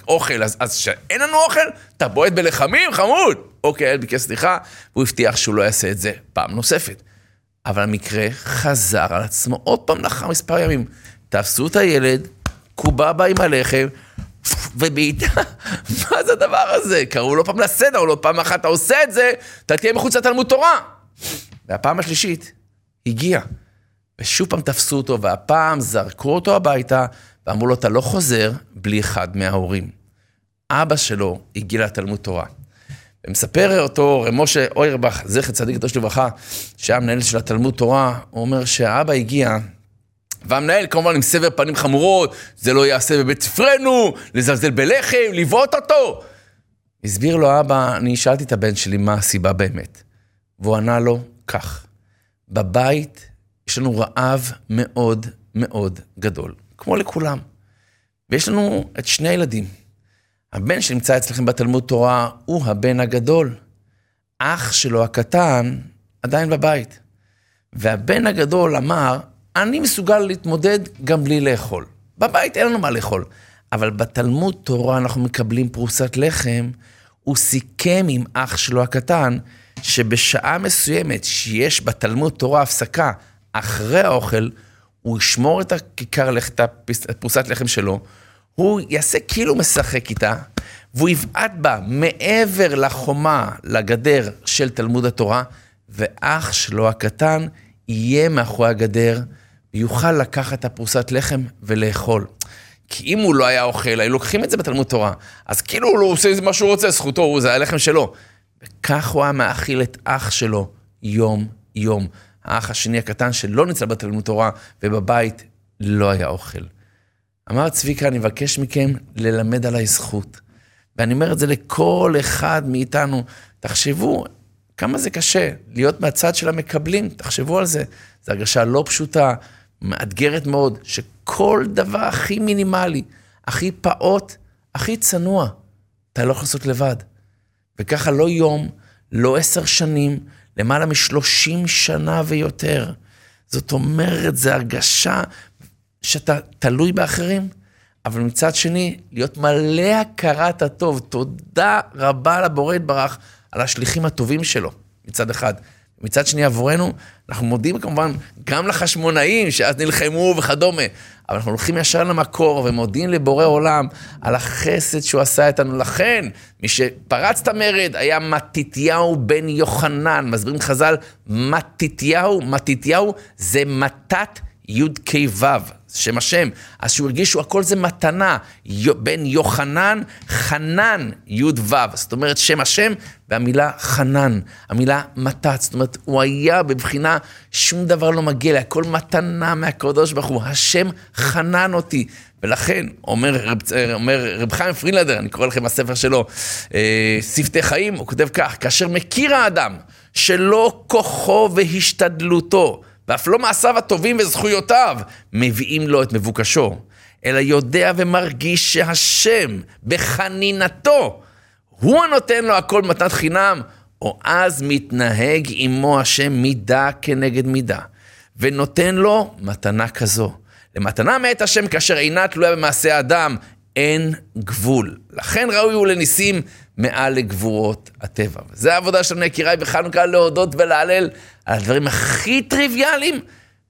אוכל, אז, אז שאין לנו אוכל, אתה בועט בלחמים, חמוד. אוקיי, הילד ביקש סליחה, והוא הבטיח שהוא לא יעשה את זה פעם נוספת. אבל המקרה חזר על עצמו עוד פעם לאחר מספר ימים. תפסו את הילד, קובבה עם הלחם, ובעיטה, (laughs) מה זה הדבר הזה? קראו לו פעם לסדר, או לא פעם אחת אתה עושה את זה, אתה תהיה מחוץ לתלמוד תורה. והפעם השלישית, הגיע. ושוב פעם תפסו אותו, והפעם זרקו אותו הביתה, ואמרו לו, אתה לא חוזר בלי אחד מההורים. אבא שלו הגיע לתלמוד תורה. ומספר אותו רב משה אוירבך, זכר צדיק קדוש לברכה, שהיה מנהל של התלמוד תורה, הוא אומר שהאבא הגיע, והמנהל כמובן עם סבר פנים חמורות, זה לא יעשה בבית ספרנו, לזלזל בלחם, לבעוט אותו. הסביר לו אבא, אני שאלתי את הבן שלי מה הסיבה באמת. והוא ענה לו כך, בבית יש לנו רעב מאוד מאוד גדול, כמו לכולם. ויש לנו את שני הילדים. הבן שנמצא אצלכם בתלמוד תורה הוא הבן הגדול. אח שלו הקטן עדיין בבית. והבן הגדול אמר, אני מסוגל להתמודד גם בלי לאכול. בבית אין לנו מה לאכול. אבל בתלמוד תורה אנחנו מקבלים פרוסת לחם. הוא סיכם עם אח שלו הקטן, שבשעה מסוימת שיש בתלמוד תורה הפסקה אחרי האוכל, הוא ישמור את הכיכר, את הפרוסת לחם שלו, הוא יעשה כאילו משחק איתה, והוא יבעט בה מעבר לחומה, לגדר של תלמוד התורה, ואח שלו הקטן יהיה מאחורי הגדר, ויוכל לקחת את הפרוסת לחם ולאכול. כי אם הוא לא היה אוכל, היו לוקחים את זה בתלמוד תורה. אז כאילו הוא לא עושה מה שהוא רוצה, זכותו, זה הלחם שלו. וכך הוא היה מאכיל את אח שלו יום-יום. האח השני הקטן שלא נמצא בתלמוד תורה ובבית לא היה אוכל. אמר צביקה, אני מבקש מכם ללמד עליי זכות. ואני אומר את זה לכל אחד מאיתנו. תחשבו כמה זה קשה להיות מהצד של המקבלים, תחשבו על זה. זו הרגשה לא פשוטה, מאתגרת מאוד, שכל דבר הכי מינימלי, הכי פעוט, הכי צנוע, אתה לא יכול לעשות לבד. וככה לא יום, לא עשר שנים, למעלה משלושים שנה ויותר. זאת אומרת, זו הרגשה שאתה תלוי באחרים, אבל מצד שני, להיות מלא הכרת הטוב. תודה רבה לבורא יתברך על השליחים הטובים שלו, מצד אחד. מצד שני, עבורנו, אנחנו מודים כמובן גם לחשמונאים שאז נלחמו וכדומה, אבל אנחנו הולכים ישר למקור ומודים לבורא עולם על החסד שהוא עשה איתנו. לכן, מי שפרץ את המרד היה מתתיהו בן יוחנן. מסבירים חז"ל, מתתיהו, מתתיהו זה מתת י"ק ו', שם השם. אז שהוא הרגיש שהכל זה מתנה, בן יוחנן, חנן י"ו. זאת אומרת, שם השם והמילה חנן, המילה מתת. זאת אומרת, הוא היה בבחינה, שום דבר לא מגיע לי, הכל מתנה מהקדוש ברוך הוא. השם חנן אותי. ולכן, אומר רב, אומר רב חיים פרילנדר, אני קורא לכם בספר שלו, אה, שפתי חיים, הוא כותב כך, כאשר מכיר האדם שלא כוחו והשתדלותו, ואף לא מעשיו הטובים וזכויותיו מביאים לו את מבוקשו, אלא יודע ומרגיש שהשם בחנינתו הוא הנותן לו הכל מתנת חינם, או אז מתנהג עמו השם מידה כנגד מידה, ונותן לו מתנה כזו. למתנה מאת השם כאשר אינה תלויה במעשה האדם, אין גבול. לכן ראוי הוא לניסים מעל לגבורות הטבע. וזו העבודה שלנו, יקיריי, בחנוכה, להודות ולהלל על הדברים הכי טריוויאליים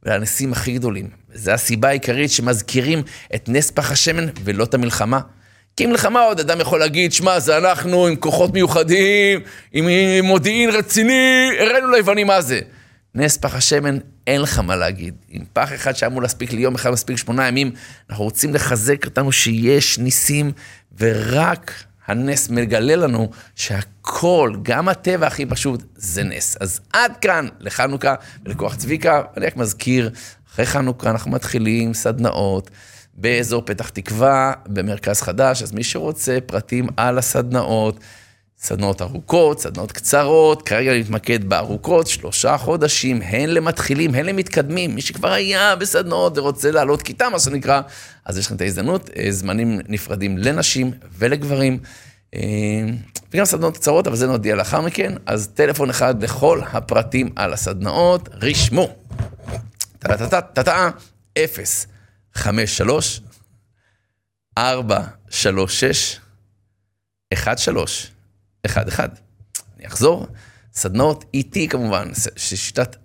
ועל הניסים הכי גדולים. וזו הסיבה העיקרית שמזכירים את נס פח השמן ולא את המלחמה. כי מלחמה עוד אדם יכול להגיד, שמע, זה אנחנו עם כוחות מיוחדים, עם מודיעין רציני, הראינו ליוונים מה זה. נס פח השמן, אין לך מה להגיד. עם פח אחד שאמור להספיק לי יום אחד, מספיק שמונה ימים, אנחנו רוצים לחזק אותנו שיש ניסים, ורק הנס מגלה לנו שהכל, גם הטבע הכי פשוט, זה נס. אז עד כאן לחנוכה ולכוח צביקה, אני רק מזכיר, אחרי חנוכה אנחנו מתחילים סדנאות. באזור פתח תקווה, במרכז חדש, אז מי שרוצה פרטים על הסדנאות, סדנות ארוכות, סדנות קצרות, כרגע אני מתמקד בארוכות, שלושה חודשים, הן למתחילים, הן למתקדמים. מי שכבר היה בסדנות ורוצה לעלות כיתה, מה שנקרא, אז יש לכם את ההזדמנות, אה, זמנים נפרדים לנשים ולגברים. אה, וגם סדנות קצרות, אבל זה נודיע לאחר מכן. אז טלפון אחד לכל הפרטים על הסדנאות, רשמו. טה-טה-טה-טה-טה, 0 5 3 4 3 6 1 3 אחד-אחד. אני אחזור, סדנאות ET כמובן, שיטת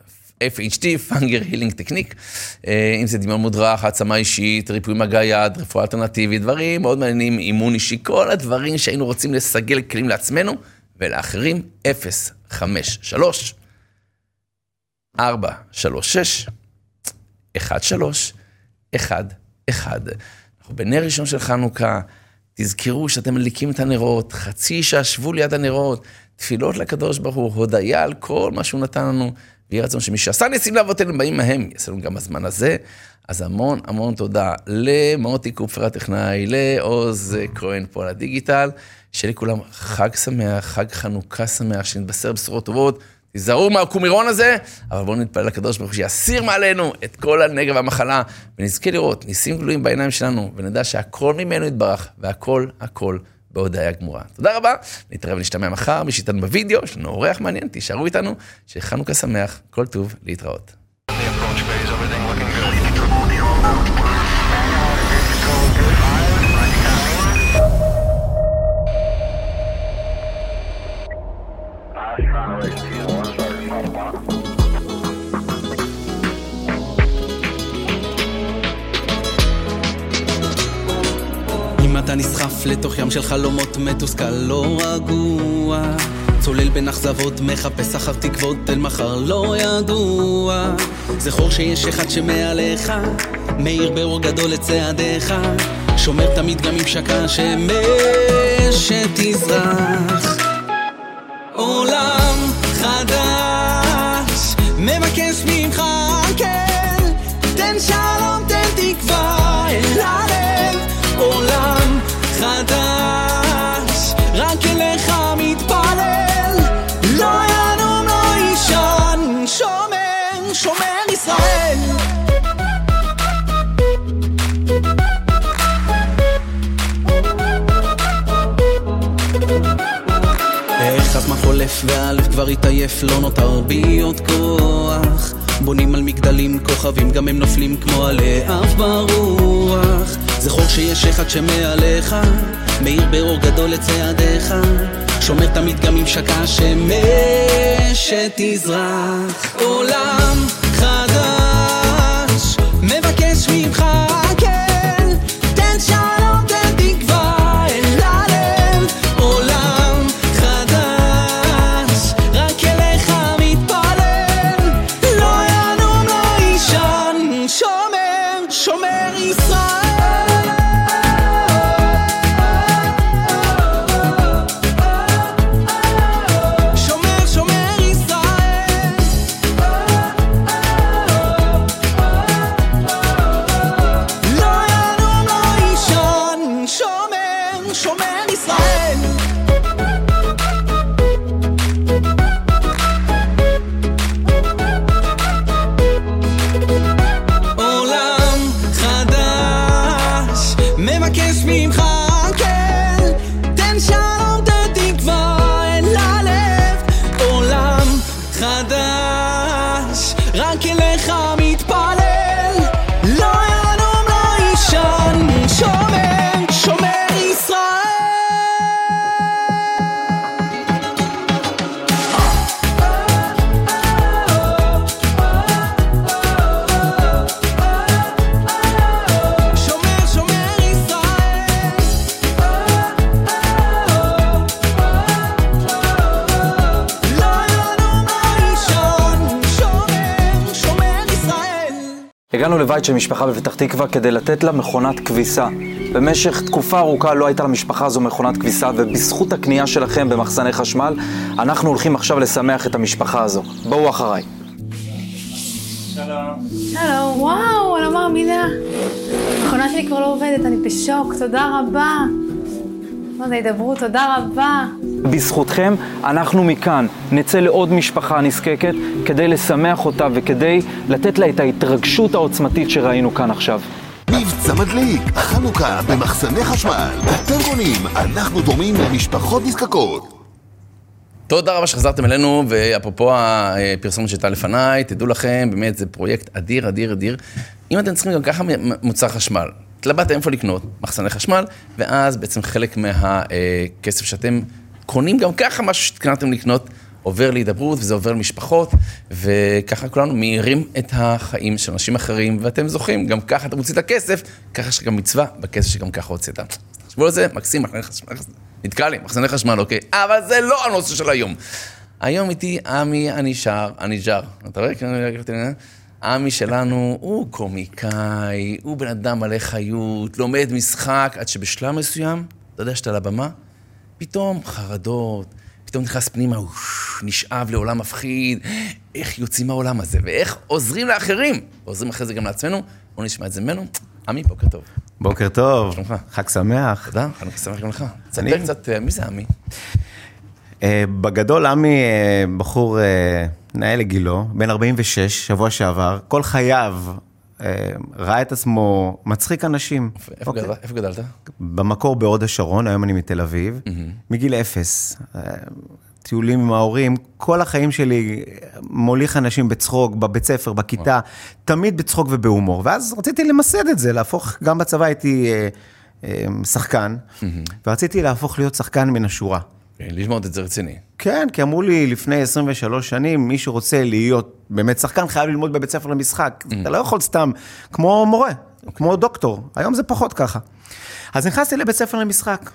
FHT, פאנגר הילינג טקניק, אם זה דמיון מודרך, העצמה אישית, ריפוי מגע יד, רפואה אלטרנטיבית, דברים מאוד מעניינים, אימון אישי, כל הדברים שהיינו רוצים לסגל כלים לעצמנו ולאחרים, 0, 5, 3, 4, 3, 6, 1, 3, 1, 1. אנחנו בנר ראשון של חנוכה. תזכרו שאתם מדליקים את הנרות, חצי שעה שבו ליד הנרות, תפילות לקדוש ברוך הוא, הודיה על כל מה שהוא נתן לנו, ויהי רצון שמי שעשה ניסים לאבותינו באים מהם, יעשה לנו גם בזמן הזה. אז המון המון תודה למוטי קופר הטכנאי, לעוז כהן פה על הדיגיטל, שיהיה לכולם חג שמח, חג חנוכה שמח, שנתבשר בשורות טובות. תיזהרו מהקומירון הזה, אבל בואו נתפלל לקדוש ברוך הוא שיסיר מעלינו את כל הנגע והמחלה, ונזכה לראות ניסים גלויים בעיניים שלנו, ונדע שהכל ממנו יתברך, והכל, הכל בהודיה גמורה. תודה רבה, נתראה ונשתמע מחר, מי שאיתנו בווידאו, יש לנו אורח מעניין, תישארו איתנו, שחנוכה שמח, כל טוב, להתראות. אתה נסחף לתוך ים של חלומות מתוסכל לא רגוע. צולל בין אכזבות, מחפש אחר תקוות אל מחר לא ידוע. זכור שיש אחד שמעליך מאיר באור גדול את צעדיך. שומר תמיד גם אם שקע שמש שתזרח עולם חדש מבקש ממך כן תן שלום תן תקווה חולף והלב כבר התעייף, לא נותר בי עוד כוח. בונים על מגדלים כוכבים, גם הם נופלים כמו עלי אף ברוח. זכור שיש אחד שמעליך, מאיר באור גדול את צעדיך. שומר תמיד גם אם שקע שמש שתזרח. עולם חדש, הגענו לבית של משפחה בפתח תקווה כדי לתת לה מכונת כביסה. במשך תקופה ארוכה לא הייתה למשפחה הזו מכונת כביסה, ובזכות הקנייה שלכם במחסני חשמל, אנחנו הולכים עכשיו לשמח את המשפחה הזו. בואו אחריי. שלום, וואו, אני לא מאמינה. המכונה שלי כבר לא עובדת, אני בשוק, תודה רבה. מה זה הידברות, תודה רבה. בזכותכם, אנחנו מכאן נצא לעוד משפחה נזקקת כדי לשמח אותה וכדי לתת לה את ההתרגשות העוצמתית שראינו כאן עכשיו. מבצע מדליק, חנוכה במחסני חשמל. אתם קונים, אנחנו דומים למשפחות נזקקות. תודה רבה שחזרתם אלינו, ואפרופו הפרסומת שהייתה לפניי, תדעו לכם, באמת זה פרויקט אדיר, אדיר, אדיר. אם אתם צריכים גם ככה מוצר חשמל, התלבטתם איפה לקנות, מחסני חשמל, ואז בעצם חלק מהכסף שאתם קונים גם ככה משהו שהתכננתם לקנות, עובר להידברות, וזה עובר למשפחות, וככה כולנו מאירים את החיים של אנשים אחרים, ואתם זוכים, גם ככה אתה מוציא את הכסף, ככה יש לך גם מצווה בכסף שגם ככה הוצאת. תחשבו על זה, מקסים, נתקע לי, מחסני חשמל, אוקיי? אבל זה לא הנושא של היום. היום איתי עמי הנישר, הניג'ר. אתה רואה? עמי שלנו הוא קומיקאי, הוא בן אדם מלא חיות, לומד משחק, עד שבשלב מסוים, אתה יודע שאתה על הבמה, פתאום חרדות, פתאום נכנס פנימה, נשאב לעולם מפחיד, איך יוצאים מהעולם הזה, ואיך עוזרים לאחרים, ועוזרים אחרי זה גם לעצמנו. בואו נשמע את זה ממנו. עמי, בוקר טוב. בוקר טוב, שלומך? חג שמח. תודה, חנוכה שמח גם לך. תספר קצת, אה, מי זה עמי? אה, בגדול, עמי אה, בחור אה, נאה לגילו, בן 46, שבוע שעבר, כל חייו ראה את עצמו מצחיק אנשים. איפה אוקיי. גדלת? איפה גדלת? במקור בהוד השרון, היום אני מתל אביב, מגיל אפס. אה, טיולים עם ההורים, כל החיים שלי מוליך אנשים בצחוק, בבית ספר, בכיתה, תמיד בצחוק ובהומור. ואז רציתי למסד את זה, להפוך, גם בצבא הייתי אה, אה, שחקן, ורציתי להפוך להיות שחקן מן השורה. ללמוד את זה רציני. כן, כי אמרו לי לפני 23 שנים, מי שרוצה להיות באמת שחקן חייב ללמוד בבית ספר למשחק. אתה לא יכול סתם, כמו מורה, כמו דוקטור. היום זה פחות ככה. אז נכנסתי לבית ספר למשחק.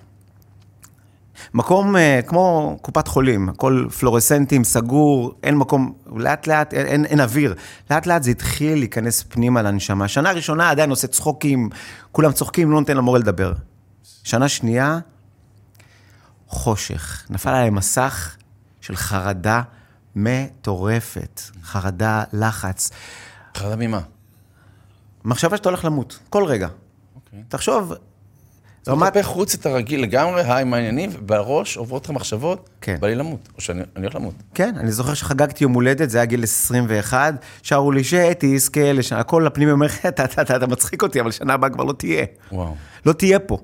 מקום אה, כמו קופת חולים, הכל פלורסנטים, סגור, אין מקום, לאט לאט, אין, אין, אין אוויר. לאט לאט זה התחיל להיכנס פנימה לנשמה. שנה ראשונה עדיין עושה צחוקים, כולם צוחקים, לא נותן למורה לדבר. שנה שנייה, חושך. נפל עליי מסך של חרדה מטורפת. חרדה, לחץ. חרדה ממה? מחשבה שאתה הולך למות, כל רגע. אוקיי. תחשוב, רמת... כלפי חוץ אתה רגיל לגמרי, היי, מה העניינים, ובראש עוברות לך מחשבות, כן. בא לי למות, או שאני אני הולך למות. כן, אני זוכר שחגגתי יום הולדת, זה היה גיל 21, שרו לי שתזכה לשנה, הכל הפנימי אומר, אתה, אתה, אתה, אתה מצחיק אותי, אבל שנה הבאה כבר לא תהיה. וואו. לא תהיה פה.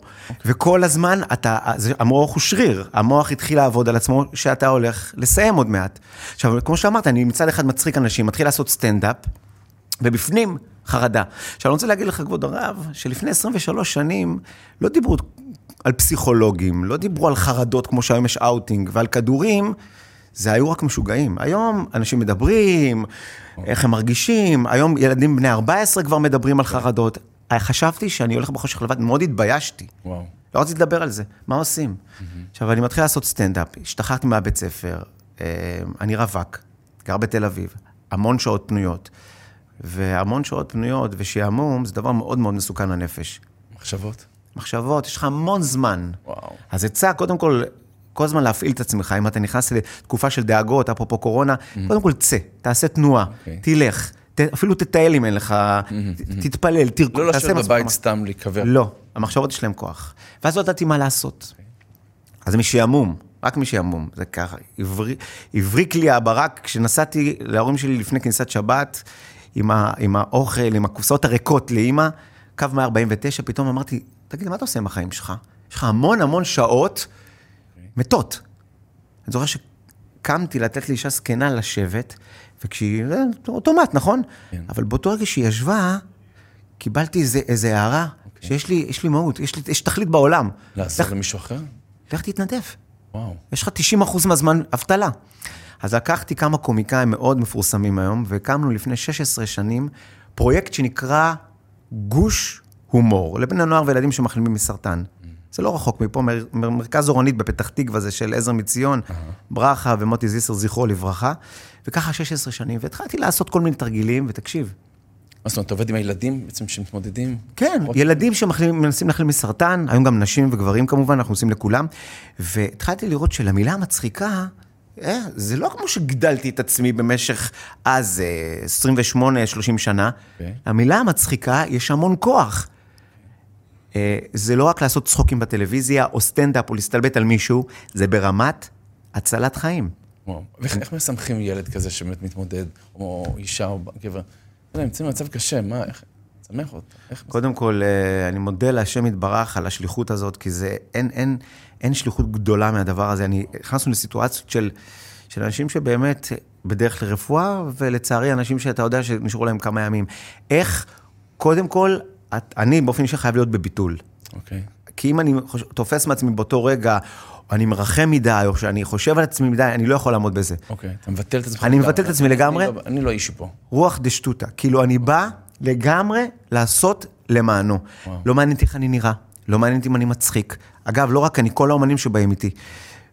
וכל הזמן, אתה, זה, המוח הוא שריר, המוח התחיל לעבוד על עצמו שאתה הולך לסיים עוד מעט. עכשיו, כמו שאמרת, אני מצד אחד מצחיק אנשים, מתחיל לעשות סטנדאפ, ובפנים חרדה. עכשיו, אני רוצה להגיד לך, כבוד הרב, שלפני 23 שנים לא דיברו על פסיכולוגים, לא דיברו על חרדות כמו שהיום יש אאוטינג, ועל כדורים, זה היו רק משוגעים. היום אנשים מדברים, איך הם מרגישים, היום ילדים בני 14 כבר מדברים על חרדות. חשבתי שאני הולך בחושך לבד, מאוד התביישתי. וואו. לא רציתי לדבר על זה, מה עושים? עכשיו, אני מתחיל לעשות סטנדאפ, השתחררתי מהבית ספר, אה, אני רווק, גר בתל אביב, המון שעות פנויות, והמון שעות פנויות ושעמום זה דבר מאוד מאוד מסוכן לנפש. מחשבות? מחשבות, יש לך המון זמן. וואו. אז עצה, קודם כל, כל הזמן להפעיל את עצמך, אם אתה נכנס לתקופה של דאגות, אפרופו קורונה, קודם כל צא, תעשה תנועה, אוקיי. תלך, ת, אפילו תטייל אם אין לך, ת- תתפלל, תרקוד, לא לשבת בבית מה- סתם להיקבר. לא, המחשבות יש להן כוח. ואז לא ידעתי מה לעשות. אז משעמום, רק משעמום, זה ככה. הבריק לי הברק כשנסעתי להורים שלי לפני כניסת שבת, עם, ה, עם האוכל, עם הקופסאות הריקות לאימא, קו 149, פתאום אמרתי, תגיד, מה אתה עושה עם החיים שלך? יש לך המון המון שעות מתות. אני זוכר שקמתי לתת לאישה זקנה לשבת, וכשהיא, זה אוטומט, נכון? כן. אבל באותו רגע שהיא ישבה, קיבלתי איזה, איזה הערה, שיש לי, יש לי מהות, יש, לי, יש תכלית בעולם. לעזור לך, למישהו אחר? לך תתנדב. וואו. יש לך 90% מהזמן אבטלה. אז לקחתי כמה קומיקאים מאוד מפורסמים היום, והקמנו לפני 16 שנים פרויקט שנקרא גוש הומור, לבני נוער וילדים שמחלימים מסרטן. זה לא רחוק מפה, מר, מר, מרכז אורנית בפתח תקווה זה של עזר מציון, ברכה ומוטי זיסר, זכרו לברכה, וככה 16 שנים, והתחלתי לעשות כל מיני תרגילים, ותקשיב, מה זאת אומרת, אתה עובד עם הילדים בעצם שמתמודדים? כן, עוד- ילדים שמנסים להחלים מסרטן, היום גם נשים וגברים כמובן, אנחנו עושים לכולם. והתחלתי לראות שלמילה המצחיקה, זה לא כמו שגידלתי את עצמי במשך אז אה, 28-30 שנה. אוקיי. למילה המצחיקה יש המון כוח. אה, זה לא רק לעשות צחוקים בטלוויזיה, או סטנדאפ, או להסתלבט על מישהו, זה ברמת הצלת חיים. וואו. ואיך איך משמחים ילד כזה שבאמת מתמודד, או אישה או גבר? לא יודע, נמצאים במצב קשה, מה, איך... תשמח אותו. איך... קודם כל, אה, אני מודה להשם יתברך על השליחות הזאת, כי זה, אין, אין, אין שליחות גדולה מהדבר הזה. אני, נכנסנו לסיטואציות של, של אנשים שבאמת בדרך לרפואה, ולצערי, אנשים שאתה יודע שנשארו להם כמה ימים. איך, קודם כל, את, אני באופן אישי חייב להיות בביטול. אוקיי. כי אם אני חוש... תופס מעצמי באותו רגע, אני מרחם מדי, או שאני חושב על עצמי מדי, אני לא יכול לעמוד בזה. אוקיי, אתה מבטל את עצמך. אני. מבטל את עצמי לגמרי. אני לא- אני לא אישי פה. רוח דשטותא. כאילו, אני בא לגמרי לעשות למענו. וואו. לא מעניין איך אני נראה, לא מעניין אם אני מצחיק. אגב, לא רק אני, כל האומנים שבאים איתי.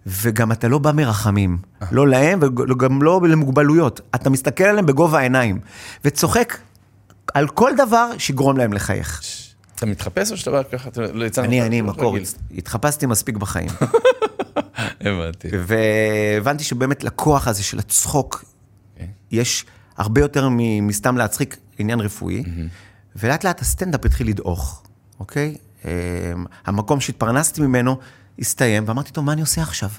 וגם אתה לא בא מרחמים. לא להם וגם לא למוגבלויות. אתה מסתכל עליהם בגובה העיניים, וצוחק על כל דבר שיגרום להם לחייך. אתה מתחפש או שאתה בא ככה, לא יצא. אני, אני, מקור? התחפשתי מספיק בחיים. (laughs) הבנתי. והבנתי שבאמת לכוח הזה של הצחוק, אוקיי. יש הרבה יותר מסתם להצחיק עניין רפואי, ולאט לאט הסטנדאפ התחיל לדעוך, אוקיי? אמ, המקום שהתפרנסתי ממנו הסתיים, ואמרתי, טוב, מה אני עושה עכשיו?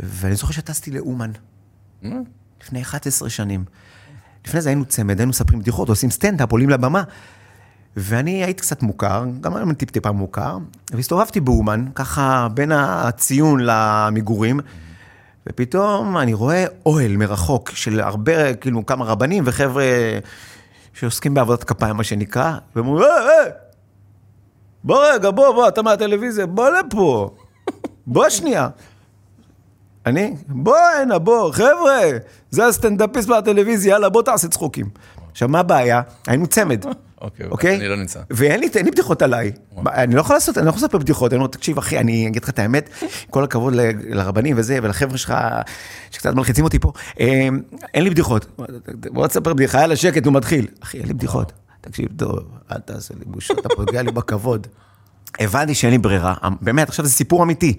ואני זוכר שטסתי לאומן, לפני 11 שנים. לפני זה היינו צמד, היינו מספרים בדיחות, עושים סטנדאפ, עולים לבמה. ואני הייתי קצת מוכר, גם היום טיפ-טיפה מוכר, והסתובבתי באומן, ככה בין הציון למגורים, ופתאום אני רואה אוהל מרחוק של הרבה, כאילו כמה רבנים וחבר'ה שעוסקים בעבודת כפיים, מה שנקרא, והם אומרים, היי, היי, בוא רגע, בוא, בוא, אתה מהטלוויזיה, בוא לפה, בוא שנייה. אני, בוא הנה, בוא, חבר'ה, זה הסטנדאפיסט מהטלוויזיה, יאללה, בוא תעשה צחוקים. עכשיו, מה הבעיה? היינו צמד. אוקיי, אוקיי? אני לא נמצא. ואין לי, אין לי בדיחות עליי. אני לא יכול לעשות, אני לא יכול לספר בדיחות, אני אומר, תקשיב, אחי, אני אגיד לך את האמת, כל הכבוד לרבנים וזה, ולחבר'ה שלך, שקצת מלחיצים אותי פה, אה, אין לי בדיחות. בוא תספר בדיחה, יאללה, שקט, הוא מתחיל. אחי, אין לי בדיחות. תקשיב, טוב, אל תעשה לי בושה, אתה פוגע לי בכבוד. הבנתי שאין לי ברירה, באמת, עכשיו זה סיפור אמיתי.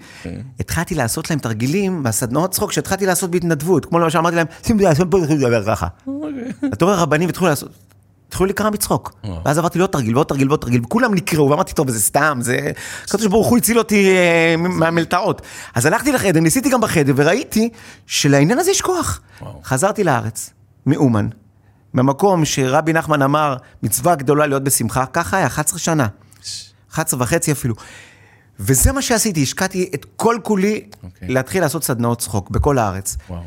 התחלתי לעשות להם תרגילים בסדנאות צחוק שהתחלתי לעשות בהתנדבות, כמו למשל אמרתי להם, לי, שים פה, תתחילו לדבר ככה. אתה רואה רבנים התחילו לעשות, התחילו להיקרע מצחוק. ואז עברתי לעוד תרגיל ועוד תרגיל ועוד תרגיל, וכולם נקרעו, ואמרתי, טוב, זה סתם, זה... הקדוש ברוך הוא הציל אותי אה, מהמלתעות. אז הלכתי לחדר, ניסיתי גם בחדר, וראיתי שלעניין הזה יש כוח. חזרתי לארץ, מאומן, במקום שרבי נחמן אמר, מצווה גדולה להיות בשמחה, ככה היה, 11 שנה. 11 וחצי אפילו. וזה מה שעשיתי, השקעתי את כל כולי אוקיי. להתחיל לעשות סדנאות צחוק בכל הארץ. וואו.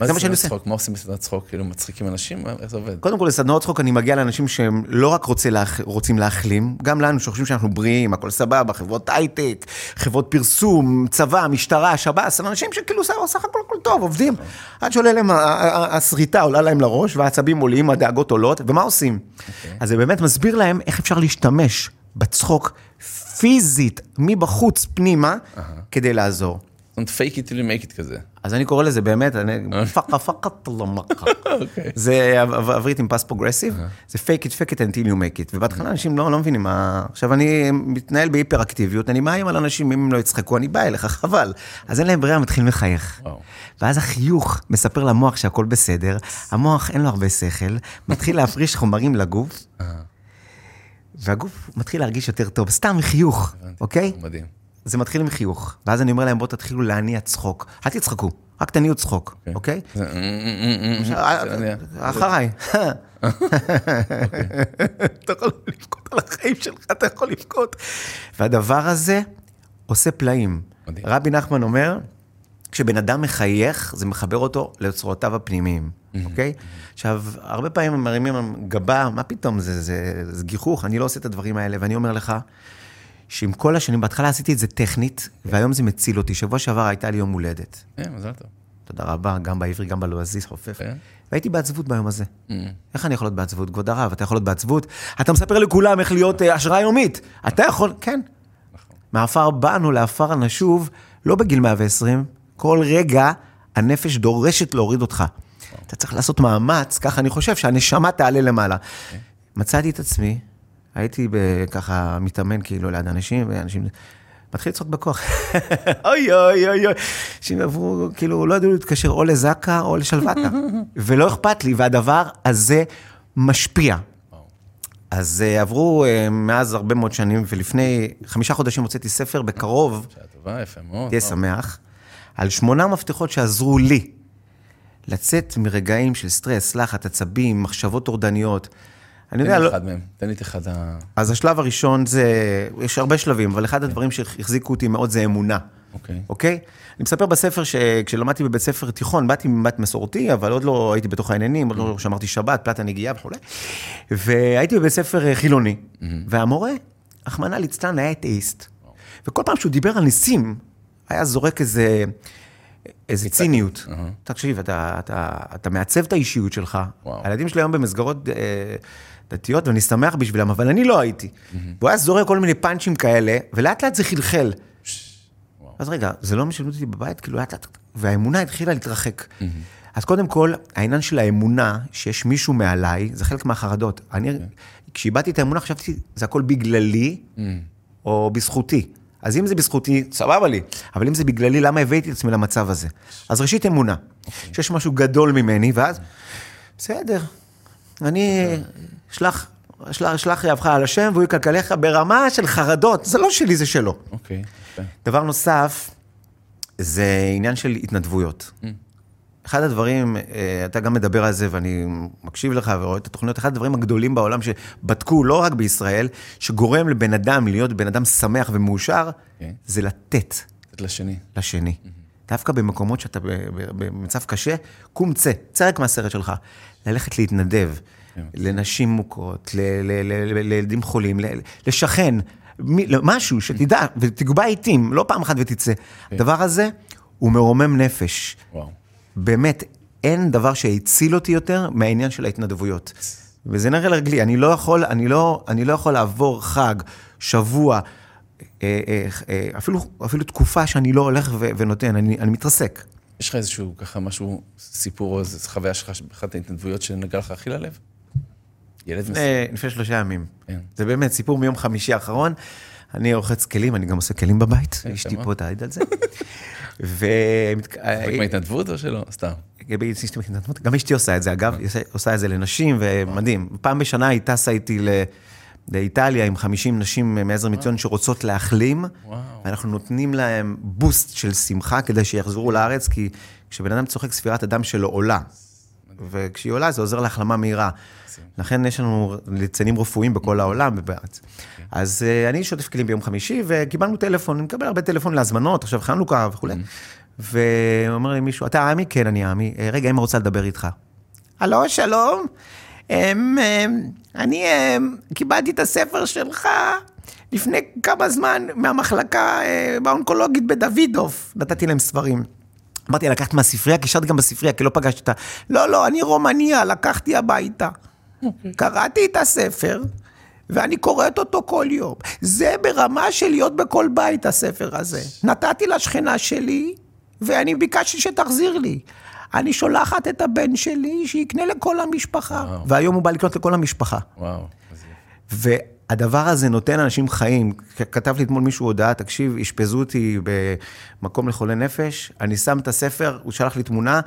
וזה מה זה שאני עושה. מה עושים בסדנת צחוק? כאילו מצחיקים אנשים? איך זה עובד? קודם כל, לסדנאות צחוק אני מגיע לאנשים שהם לא רק. רוצים להחלים, גם לנו שחושבים שאנחנו בריאים, הכל סבבה, חברות הייטק, חברות פרסום, צבא, משטרה, שב"ס, הם אנשים שכאילו סך הכל הכל טוב, עובדים. עד שעולה להם, ה- ה- ה- השריטה עולה להם לראש, והעצבים עולים, הדאגות עולות, ומה עושים? אז זה באמת מסביר להם איך אפשר להשתמש בצחוק פיזית, מבחוץ פנימה, כדי לעזור. זאת אומרת, fake it till you make it כזה. אז אני קורא לזה באמת, אני- פקה פקת לא מכה. זה עב- עברית עם past progressive, זה fake it, fake it until you make it. ובהתחלה אנשים לא לא מבינים מה... עכשיו, אני מתנהל בהיפר אקטיביות, אני מאיים על אנשים, אם הם לא יצחקו, אני בא אליך, חבל. אז אין להם ברירה, מתחילים לחייך. ואז החיוך מספר למוח שהכל בסדר, המוח אין לו הרבה שכל, מתחיל להפריש חומרים לגוף, והגוף מתחיל להרגיש יותר טוב, סתם מחיוך, אוקיי? מדהים. זה מתחיל עם חיוך, ואז אני אומר להם, בואו תתחילו להניע צחוק. אל תצחקו, רק תניעו צחוק, אוקיי? אחריי. אתה יכול לבכות על החיים שלך, אתה יכול לבכות. והדבר הזה עושה פלאים. רבי נחמן אומר, כשבן אדם מחייך, זה מחבר אותו לאוצרותיו הפנימיים, אוקיי? עכשיו, הרבה פעמים הם מרימים גבה, מה פתאום, זה, זה, זה גיחוך, אני לא עושה את הדברים האלה, ואני אומר לך, שעם כל השנים, בהתחלה עשיתי את זה טכנית, והיום זה מציל אותי. שבוע שעבר הייתה לי יום הולדת. כן, מזל טוב. תודה רבה, גם בעברי, גם בלועזי, חופף. כן. והייתי בעצבות ביום הזה. איך אני יכול להיות בעצבות? כבוד הרב, אתה יכול להיות בעצבות? אתה מספר לכולם איך להיות אה, השראה יומית. אתה יכול, כן. מעפר באנו לעפר נשוב, לא בגיל 120, כל רגע הנפש דורשת להוריד אותך. אתה צריך לעשות מאמץ, ככה אני חושב, שהנשמה תעלה למעלה. מצאתי את עצמי, הייתי ככה מתאמן כאילו ליד אנשים, ואנשים... מתחיל לצחוק בכוח. (laughs) אוי אוי אוי אוי. אנשים עברו, כאילו, לא ידעו להתקשר או לזקה או לשלוותה. (laughs) ולא אכפת לי, והדבר הזה משפיע. אז uh, עברו uh, מאז הרבה מאוד שנים, ולפני חמישה חודשים הוצאתי ספר, בקרוב, שעה טובה, יפה מאוד. תהיה. שמח, על שמונה מפתחות שעזרו לי לצאת מרגעים של סטרס, לחץ, עצבים, מחשבות טורדניות. אני תן יודע, לי לא, אחד מהם, תן לי את אחד ה... אז השלב הראשון זה, יש הרבה שלבים, אבל אחד הדברים שהחזיקו אותי מאוד זה אמונה. אוקיי. אוקיי? אני מספר בספר שכשלמדתי בבית ספר תיכון, באתי מבית מסורתי, אבל עוד לא הייתי בתוך העניינים, עוד לא שמרתי שבת, פלטה נגיעה וכולי. והייתי בבית ספר אה, חילוני, והמורה, רחמנא ליצלן, היה אתאיסט. וכל פעם שהוא דיבר על ניסים, היה זורק איזה... איזה ציניות. תקשיב, אתה, אתה, אתה מעצב את האישיות שלך. הילדים שלי היום במסגרות אה, דתיות, ואני שמח בשבילם, אבל אני לא הייתי. והוא היה זורק כל מיני פאנצ'ים כאלה, ולאט לאט זה חלחל. אז רגע, זה לא משלמות אותי בבית? כאילו, לאט לאט, והאמונה התחילה להתרחק. אז קודם כל, העניין של האמונה, שיש מישהו מעליי, זה חלק מהחרדות. אני, כשאיבדתי את האמונה, חשבתי, זה הכל בגללי, או בזכותי. אז אם זה בזכותי, סבבה לי. אבל אם זה בגללי, למה הבאתי את עצמי למצב הזה? אז ראשית אמונה, שיש משהו גדול ממני, ואז, בסדר, אני אשלח, אשלח, אשלח יהבך על השם והוא יקלקליך ברמה של חרדות, זה לא שלי, זה שלו. אוקיי. יפה. דבר נוסף, זה עניין של התנדבויות. אחד הדברים, אה, אתה גם מדבר על זה ואני מקשיב לך ורואה את התוכניות, אחד הדברים הגדולים בעולם שבדקו, לא רק בישראל, שגורם לבן אדם להיות בן אדם שמח ומאושר, כן. זה לתת לתת לשני. לשני. דווקא במקומות שאתה במצב קשה, קום צא, צא רק מהסרט שלך. ללכת להתנדב, לנשים מוכות, לילדים חולים, לשכן, מי- משהו שתדע, ותקבע עיתים, לא פעם אחת ותצא. הדבר הזה הוא מרומם נפש. וואו. באמת, אין דבר שהציל אותי יותר מהעניין של ההתנדבויות. וזה נראה לרגלי, אני לא יכול, אני לא, אני לא יכול לעבור חג, שבוע, אה, אה, אה, אפילו, אפילו תקופה שאני לא הולך ו- ונותן, אני, אני מתרסק. יש לך איזשהו ככה משהו, סיפור או איזו חוויה שלך באחת ההתנדבויות שנגע לך הכי ללב? ילד מסוים. לפני, שלושה ימים. כן. זה באמת סיפור מיום חמישי האחרון. אני רוחץ כלים, אני גם עושה כלים בבית, אשתי? פה תעיד על זה. (laughs) ו... חלק מההתנדבות או שלא? סתם. גם אשתי עושה את זה, אגב, היא עושה- את זה לנשים, ומדהים. פעם בשנה היא טסה איתי לאיטליה עם 50 נשים מעזר מציון שרוצות להחלים. ואנחנו נותנים להם בוסט של שמחה כדי שיחזרו לארץ, כי כשבן אדם צוחק, ספירת הדם שלו עולה. וכשהיא עולה זה עוזר להחלמה מהירה. לכן יש לנו ליצנים רפואיים בכל העולם ובארץ. אז אה, אני שוטף כלים ביום חמישי, וקיבלנו טלפון, אני מקבל הרבה טלפון להזמנות, עכשיו חנוכה וכולי. ואומר לי מישהו, אתה עמי? כן, אני עמי. "אה, רגע, אמא רוצה לדבר איתך. הלו, שלום. אמ, אמ, אני אמ, קיבלתי את הספר שלך לפני כמה זמן מהמחלקה אה, באונקולוגית בדוידוף. נתתי להם ספרים. אמרתי, לקחת מהספרייה? קישרתי גם בספרייה, כי לא פגשתי אותה. לא, לא, אני רומניה, לקחתי הביתה. קראתי את הספר, ואני קוראת אותו כל יום. זה ברמה של להיות בכל בית, הספר הזה. נתתי לשכנה שלי, ואני ביקשתי שתחזיר לי. אני שולחת את הבן שלי שיקנה לכל המשפחה. וואו. והיום הוא בא לקנות לכל המשפחה. וואו. יפה. והדבר הזה נותן לאנשים חיים. כתב לי אתמול מישהו הודעה, תקשיב, אשפזו אותי במקום לחולי נפש, אני שם את הספר, הוא שלח לי תמונה,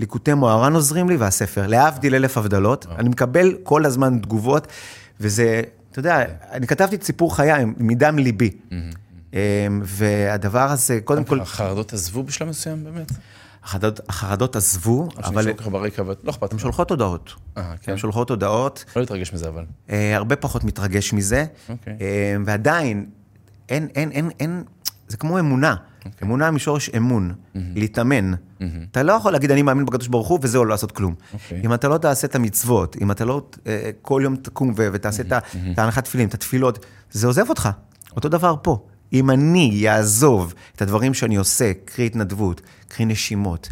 ליקוטי מוהר"ן עוזרים לי, והספר, להבדיל אלף הבדלות. אני מקבל כל הזמן תגובות, וזה, אתה יודע, אני כתבתי את סיפור חיי מדם ליבי. אמ, והדבר הזה, קודם כל, החרדות עזבו בשלב מסוים באמת? החרדות, החרדות עזבו, אבל ברקע, אבל לא אכפת הן. שולחות הודעות. אה, כן. הן שולחות הודעות, לא להתרגש מזה אבל. אה, הרבה פחות מתרגש מזה, אוקיי. אה, ועדיין, אין, אין, אין, אין, זה כמו אמונה. אוקיי. אמונה משורש אמון, להתאמן. אתה לא יכול להגיד, אני מאמין בקדוש ברוך הוא, וזהו, לא לעשות כלום. אוקיי. אם אתה לא תעשה את המצוות, אם אתה לא אה, כל יום תקום ותעשה ה- את ההנחת תפילין, את התפילות, זה עוזב אותך. אותו דבר פה. אם אני אעזוב את הדברים שאני עושה, קרי התנדבות, קרי נשימות,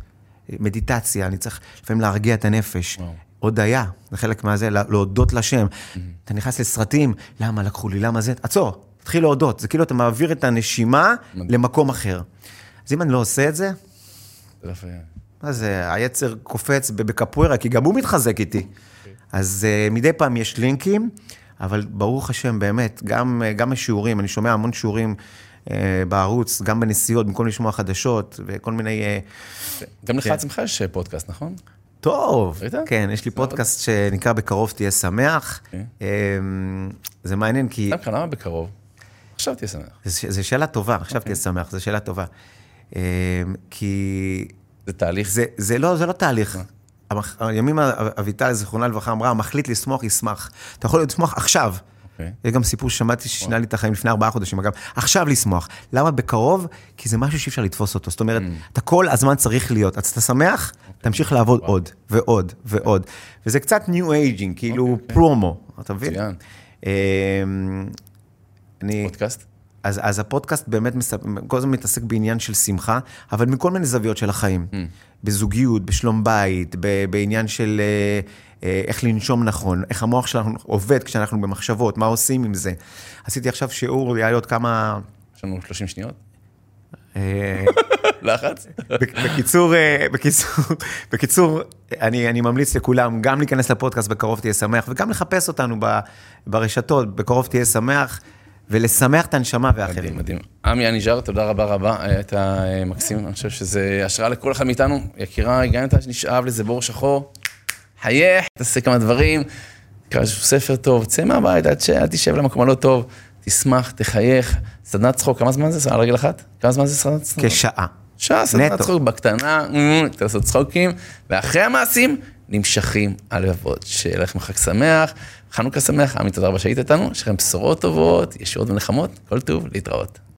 מדיטציה, אני צריך לפעמים להרגיע את הנפש. וואו. הודיה, זה חלק מהזה, לה- להודות לשם. אתה נכנס לסרטים, למה לקחו לי, למה זה, עצור, תתחיל להודות. זה כאילו אתה מעביר את הנשימה למקום אחר. אז אם אני לא עושה את זה, יפה. אז אה, היצר קופץ בקפוארה, כי גם הוא מתחזק איתי. אז אה, מדי פעם יש לינקים, אבל ברוך השם, באמת, גם, אה, גם בשיעורים, אני שומע המון שיעורים אה, בערוץ, גם בנסיעות, במקום לשמוע חדשות וכל מיני... אה, גם לך כן. עצמך יש פודקאסט, נכון? טוב, ראית? כן, יש לי פודקאסט שנקרא בקרוב תהיה שמח. אוקיי. אמ, זה מעניין, כי סתם למה בקרוב? עכשיו תהיה שמח. זו שאלה טובה, עכשיו אוקיי. תהיה שמח, זו שאלה טובה. אמ, כי זה תהליך. זה, זה לא, זה לא תהליך. הימים אביטל, זיכרונה לברכה, אמרה, המחליט לשמוח, ישמח. אתה יכול לשמוח עכשיו. אוקיי. זה גם סיפור ששמעתי ששינה לי את החיים לפני ארבעה חודשים, אגב, עכשיו לשמוח. למה בקרוב? כי זה משהו שאי אפשר לתפוס אותו. זאת אומרת, אתה כל הזמן צריך להיות. אז אתה שמח, תמשיך לעבוד עוד, ועוד, ועוד. וזה קצת new aging, כאילו פרומו, אתה מבין? מצוין. אמ, אני... פודקאסט? אז, אז הפודקאסט באמת מספ... כל הזמן מתעסק בעניין של שמחה, אבל מכל מיני זוויות של החיים. Mm. בזוגיות, בשלום בית. בעניין של אה, אה, איך לנשום נכון, איך המוח שלנו עובד כשאנחנו במחשבות, מה עושים עם זה. עשיתי עכשיו שיעור, היה לי עוד כמה... יש לנו 30 שניות? אה, (laughs) לחץ? בק- בקיצור, בקיצור, (laughs) בקיצור, אני, אני ממליץ לכולם גם להיכנס לפודקאסט בקרוב תהיה שמח, וגם לחפש אותנו ברשתות, בקרוב תהיה שמח, ולשמח את הנשמה מדהים, ואחרים. מדהים. עמי אניג'ר, תודה רבה רבה, היית מקסים, אני חושב שזה השראה לכל אחד מאיתנו. יקירה, אתה נשאב לזה בור שחור, חייך, תעשה כמה דברים, תקרא איזשהו ספר טוב, צא מהבית, שאל תשב למקום הלא טוב, תשמח, תחייך. סדנת צחוק, כמה זמן זה? על רגל אחת? כמה זמן זה סדנת צחוק? כשעה. שעה סדנת. צחוק בקטנה, קצת לעשות צחוקים, ואחרי המעשים נמשכים הלבבות. שיהיה לכם חג שמח, חנוכה שמח, עמי תודה רבה שהיית איתנו, יש לכם בשורות טובות, ישועות ונחמות, כל טוב, להתראות.